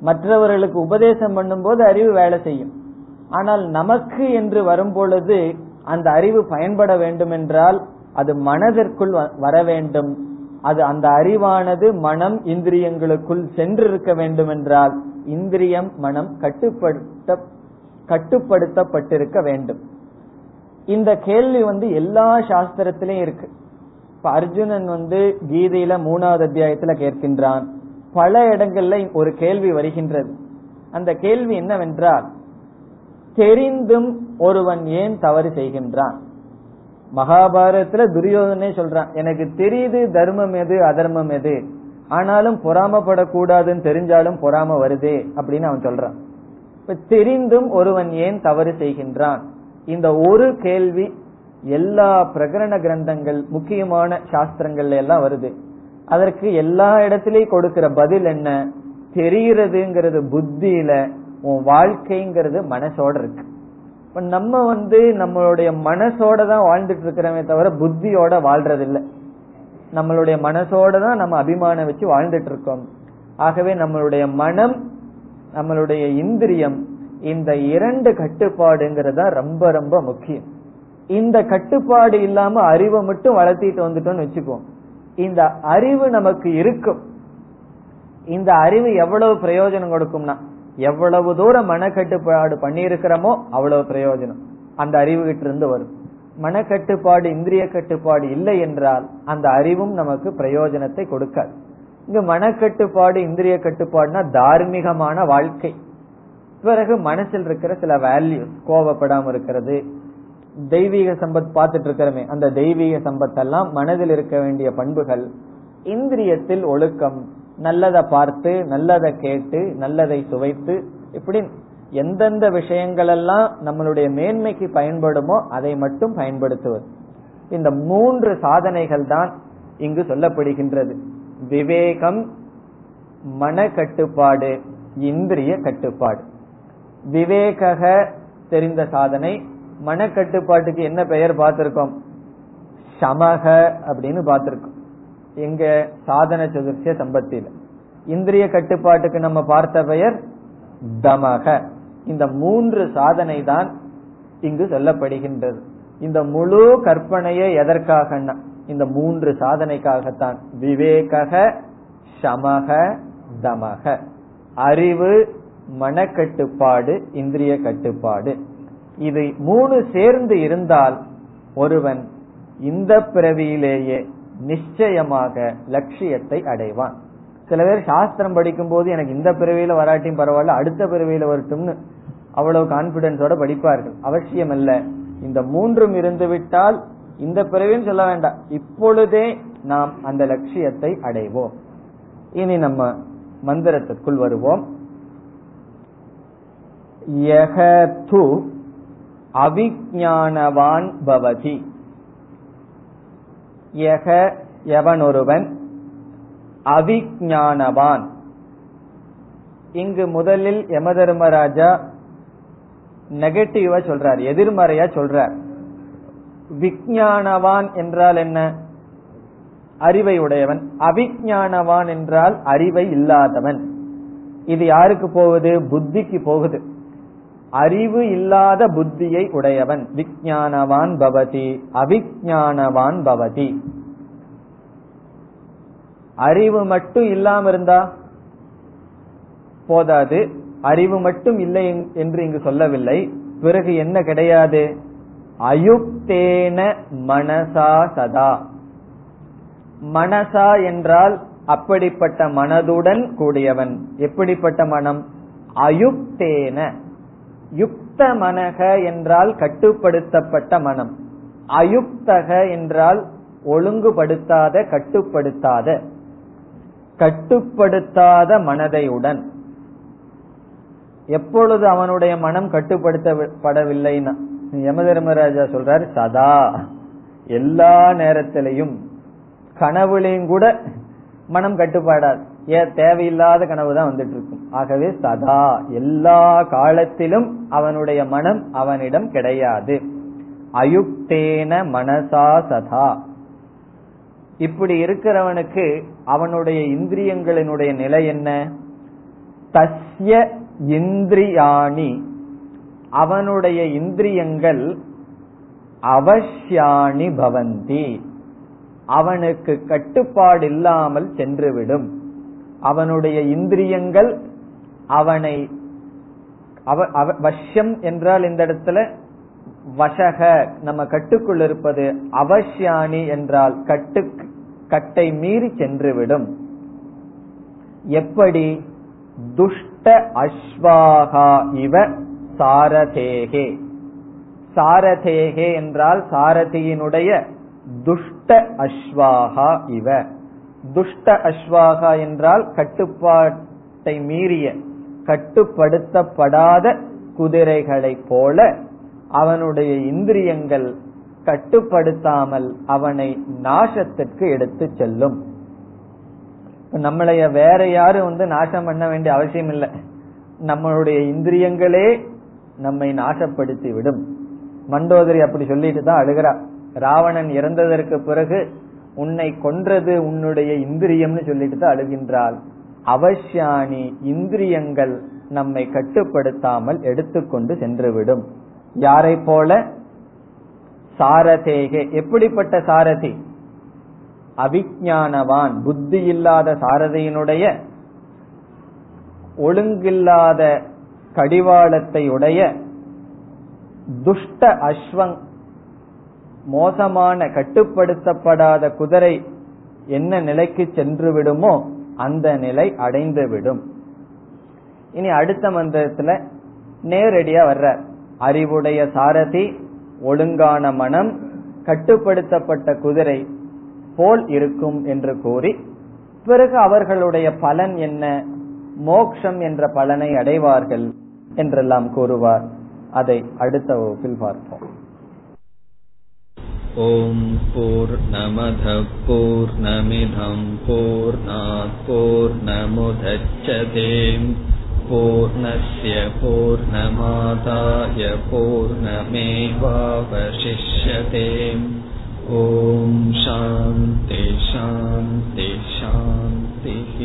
மற்றவர்களுக்கு உபதேசம் பண்ணும்போது அறிவு வேலை செய்யும். ஆனால் நமக்கு என்று வரும் பொழுது அந்த அறிவு பயன்பட வேண்டும் என்றால் அது மனதிற்குள் வர வேண்டும். அது அந்த அறிவானது மனம் இந்திரியங்களுக்குள் சென்றிருக்க வேண்டும் என்றால் இந்திரியம் மனம் கட்டுப்படுத்த கட்டுப்படுத்தப்பட்டிருக்க வேண்டும். இந்த கேள்வி வந்து எல்லா சாஸ்திரத்திலையும் இருக்கு. இப்ப அர்ஜுனன் வந்து கீதையில மூணாவது அத்தியாயத்துல கேட்கின்றான். பல இடங்கள்ல ஒரு கேள்வி வருகின்றது. அந்த கேள்வி என்னவென்றால் தெரிந்தும் ஒருவன் ஏன் தவறு செய்கின்றான்? மகாபாரதத்துல துரியோதனே சொல்றான் எனக்கு தெரியுது தர்மம் எது அதர்மம் எது. ஆனாலும் பொறாமப்படக்கூடாதுன்னு தெரிஞ்சாலும் பொறாம வருதே அப்படின்னு அவன் சொல்றான். தெரிந்தும் ஒருவன் ஏன் தவறு செய்கின்றான்? இந்த ஒரு கேள்வி எல்லா பிரகரண கிரந்தங்கள் முக்கியமான சாஸ்திரங்கள்ல எல்லாம் வருது. அதற்கு எல்லா இடத்திலையும் கொடுக்கிற பதில் என்ன? தெரிகிறதுங்கிறது புத்தியில உன் வாழ்க்கைங்கிறது மனசோட இருக்கு. இப்ப நம்ம வந்து நம்மளுடைய மனசோட தான் வாழ்ந்துட்டு இருக்கிறோமே தவிர புத்தியோட வாழ்றது நம்மளுடைய மனசோட தான் நம்ம அபிமானம் வச்சு வாழ்ந்துட்டு இருக்கோம். ஆகவே நம்மளுடைய மனம் நம்மளுடைய இந்திரியம் இந்த இரண்டு கட்டுப்பாடுங்கிறதா ரொம்ப ரொம்ப முக்கியம். இந்த கட்டுப்பாடு இல்லாம அறிவை மட்டும் வளர்த்திட்டு வந்துட்டோம்னு வச்சுக்கோம் இந்த அறிவு நமக்கு இருக்கும். இந்த அறிவு எவ்வளவு பிரயோஜனம் கொடுக்கும்னா எவ்வளவு தூரம் மனக்கட்டுப்பாடு பண்ணியிருக்கிறோமோ அவ்வளவு பிரயோஜனம். அந்த அறிவு கிட்ட இருந்து வரும். மனக்கட்டுப்பாடு இந்திரிய கட்டுப்பாடு இல்லை என்றால் அந்த அறிவும் நமக்கு பிரயோஜனத்தை கொடுக்காது. இங்க மனக்கட்டுப்பாடு இந்திரிய கட்டுப்பாடுனா தார்மீகமான வாழ்க்கை. பிறகு மனசில் இருக்கிற சில வேல்யூஸ் கோபப்படாம இருக்கிறது தெய்வீக சம்பத் பார்த்துட்டு இருக்கிறோமே அந்த தெய்வீக சம்பத்தெல்லாம் மனதில் இருக்க வேண்டிய பண்புகள் இந்திரியத்தில் ஒழுக்கம் நல்லதை பார்த்து நல்லதை கேட்டு நல்லதை சுவைத்து இப்படி எந்தெந்த விஷயங்கள் எல்லாம் நம்மளுடைய மேன்மைக்கு பயன்படுமோ அதை மட்டும் பயன்படுத்துவது. இந்த மூன்று சாதனைகள் தான் இங்கு சொல்லப்படுகின்றது. விவேகம் மன கட்டுப்பாடு இந்திரிய கட்டுப்பாடு. விவேக தெரிந்த சாதனை மனக்கட்டுப்பாட்டுக்கு என்ன பெயர் பார்த்திருக்கோம்? சமக அப்படின்னு பார்த்திருக்கோம். எங்க சாதன சதுர்த்திய சம்பத்தில. இந்திரிய கட்டுப்பாட்டுக்கு நம்ம பார்த்த பெயர் தமக. இந்த மூன்று சாதனை தான் இங்கு சொல்லப்படுகின்றது. இந்த முழு கற்பனையை எதற்காகன்னா இந்த மூன்று சாதனைக்காகத்தான். விவேகக சமக தமக. அறிவு மனக்கட்டுப்பாடு இந்திரிய கட்டுப்பாடு. இது மூணு சேர்ந்து இருந்தால் ஒருவன் இந்த பிறவியிலேயே நிச்சயமாக லட்சியத்தை அடைவான். சில பேர் சாஸ்திரம் படிக்கும் போது எனக்கு இந்த பிறவியில வராட்டியும் பரவாயில்ல அடுத்த பிறவியில வரட்டும்னு அவ்வளவு கான்பிடன்ஸோட படிப்பார்கள். அவசியம் அல்ல இந்த மூன்றும் இருந்து விட்டால் இந்த பிறவின்னு சொல்ல வேண்டாம். இப்பொழுதே நாம் அந்த லட்சியத்தை அடைவோம். இனி நம்ம மந்திரத்திற்குள் வருவோம். யக து பவதி. யக எவனொருவன்? அவிஞானவான் இங்கு முதலில் யமதர்மராஜா நெகட்டிவா சொல்றார் எதிர்மறையா சொல்றார். விஞ்ஞானவான் என்றால் என்ன? அறிவை உடையவன் அவிஞானவான் என்றால் அறிவை இல்லாதவன். இது யாருக்கு போகுது? புத்திக்கு போகுது. அறிவு இல்லாத புத்தியை உடையவன். விஞ்ஞானவான் பவதி அவிஞானவான் பவதி. அறிவு மட்டும் இல்லாம இருந்தா போதாது. அறிவு மட்டும் இல்லை என்று இங்கு சொல்லவில்லை. பிறகு என்ன கிடையாது? அயுக்தேன மனசா சதா. மனசா என்றால் அப்படிப்பட்ட மனதுடன் கூடியவன். எப்படிப்பட்ட மனம்? அயுக்தேன. யுக்த மனக என்றால் கட்டுப்படுத்தப்பட்ட மனம். அயுக்தக என்றால் ஒழுங்குபடுத்தாத கட்டுப்படுத்தாத. கட்டுப்படுத்தாத மனதையுடன். எப்பொழுது அவனுடைய மனம் கட்டுப்படுத்தப்படவில்லைன்னா யமதர்மராஜா சொல்றாரு சதா. எல்லா நேரத்திலையும் கனவுலையும் கூட மனம் கட்டுப்பாடாது. ஏன்? தேவையில்லாத கனவு தான் வந்துட்டு இருக்கும் ஆகவே சதா. எல்லா காலத்திலும் அவனுடைய மனம் அவனிடம் கிடையாது. அயுக்தேன மனசா சதா. இப்படி இருக்கிறவனுக்கு அவனுடைய இந்திரியங்களினுடைய நிலை என்ன? தஸ்ய இந்திரியாணி அவனுடைய இந்திரியங்கள் அவசியாணி பவந்தி. அவனுக்கு கட்டுப்பாடு இல்லாமல் சென்றுவிடும். அவனுடைய இந்திரியங்கள் அவனை வஷ்யம் என்றால் இந்த இடத்துல வசக நம்ம கட்டுக்குள் இருப்பது அவசியானி என்றால் கட்டு கட்டை மீறி சென்றுவிடும். எப்படி? துஷ்ட அஸ்வாகா இவ சாரதேகே. சாரதேகே என்றால் சாரதியினுடைய துஷ்ட அஸ்வாகா இவ. துஷ்ட அஸ்வாகா என்றால் கட்டுப்பாட்டை மீறிய கட்டுப்படுத்தப்படாத குதிரைகளைப் போல அவனுடைய இந்திரியங்கள் கட்டுப்படுத்தாமல் அவனை நாசத்திற்கு எடுத்து செல்லும். நம்மளைய வேற யாரும் வந்து நாசம் பண்ண வேண்டிய அவசியம் இல்லை நம்மளுடைய இந்திரியங்களே நம்மை நாசப்படுத்தி விடும் மண்டோதரி அப்படி சொல்லிட்டு தான் அழுகிறா. ராவணன் இறந்ததற்கு பிறகு உன்னை கொன்றது உன்னுடைய இந்திரியம்னு சொல்லிட்டு தான் அழுகின்றாள். அவசியானி இந்திரியங்கள் நம்மை கட்டுப்படுத்தாமல் எடுத்துக்கொண்டு சென்றுவிடும். யாரை போல? சாரதேகே. எப்படிப்பட்ட சாரதி? அவிஞானவான் புத்தி இல்லாத சாரதியினுடைய ஒழுங்கில்லாத கடிவாளத்தை உடைய துஷ்ட அஸ்வங் மோசமான கட்டுப்படுத்தப்படாத குதிரை என்ன நிலைக்கு சென்று விடுமோ அந்த நிலை அடைந்து விடும் இனி அடுத்த மந்திரத்துல நேரடியா வர்ற அறிவுடைய சாரதி ஒழுங்கான மனம் கட்டுப்படுத்தப்பட்ட குதிரை போல் இருக்கும் என்று கூறி பிறகு அவர்களுடைய பலன் என்ன மோக்ஷம் என்ற பலனை அடைவார்கள். என்றெல்லாம் கூறுவார் அதை அடுத்த வகுப்பில் பார்ப்போம் ॐ पूर्णमधपूर्णमिधम् पूर्णात्पूर्णमुदच्छते पूर्णस्य पूर्णमादाय पूर्णमेवावशिष्यते ॐ शान्ति शान्ति शान्तिः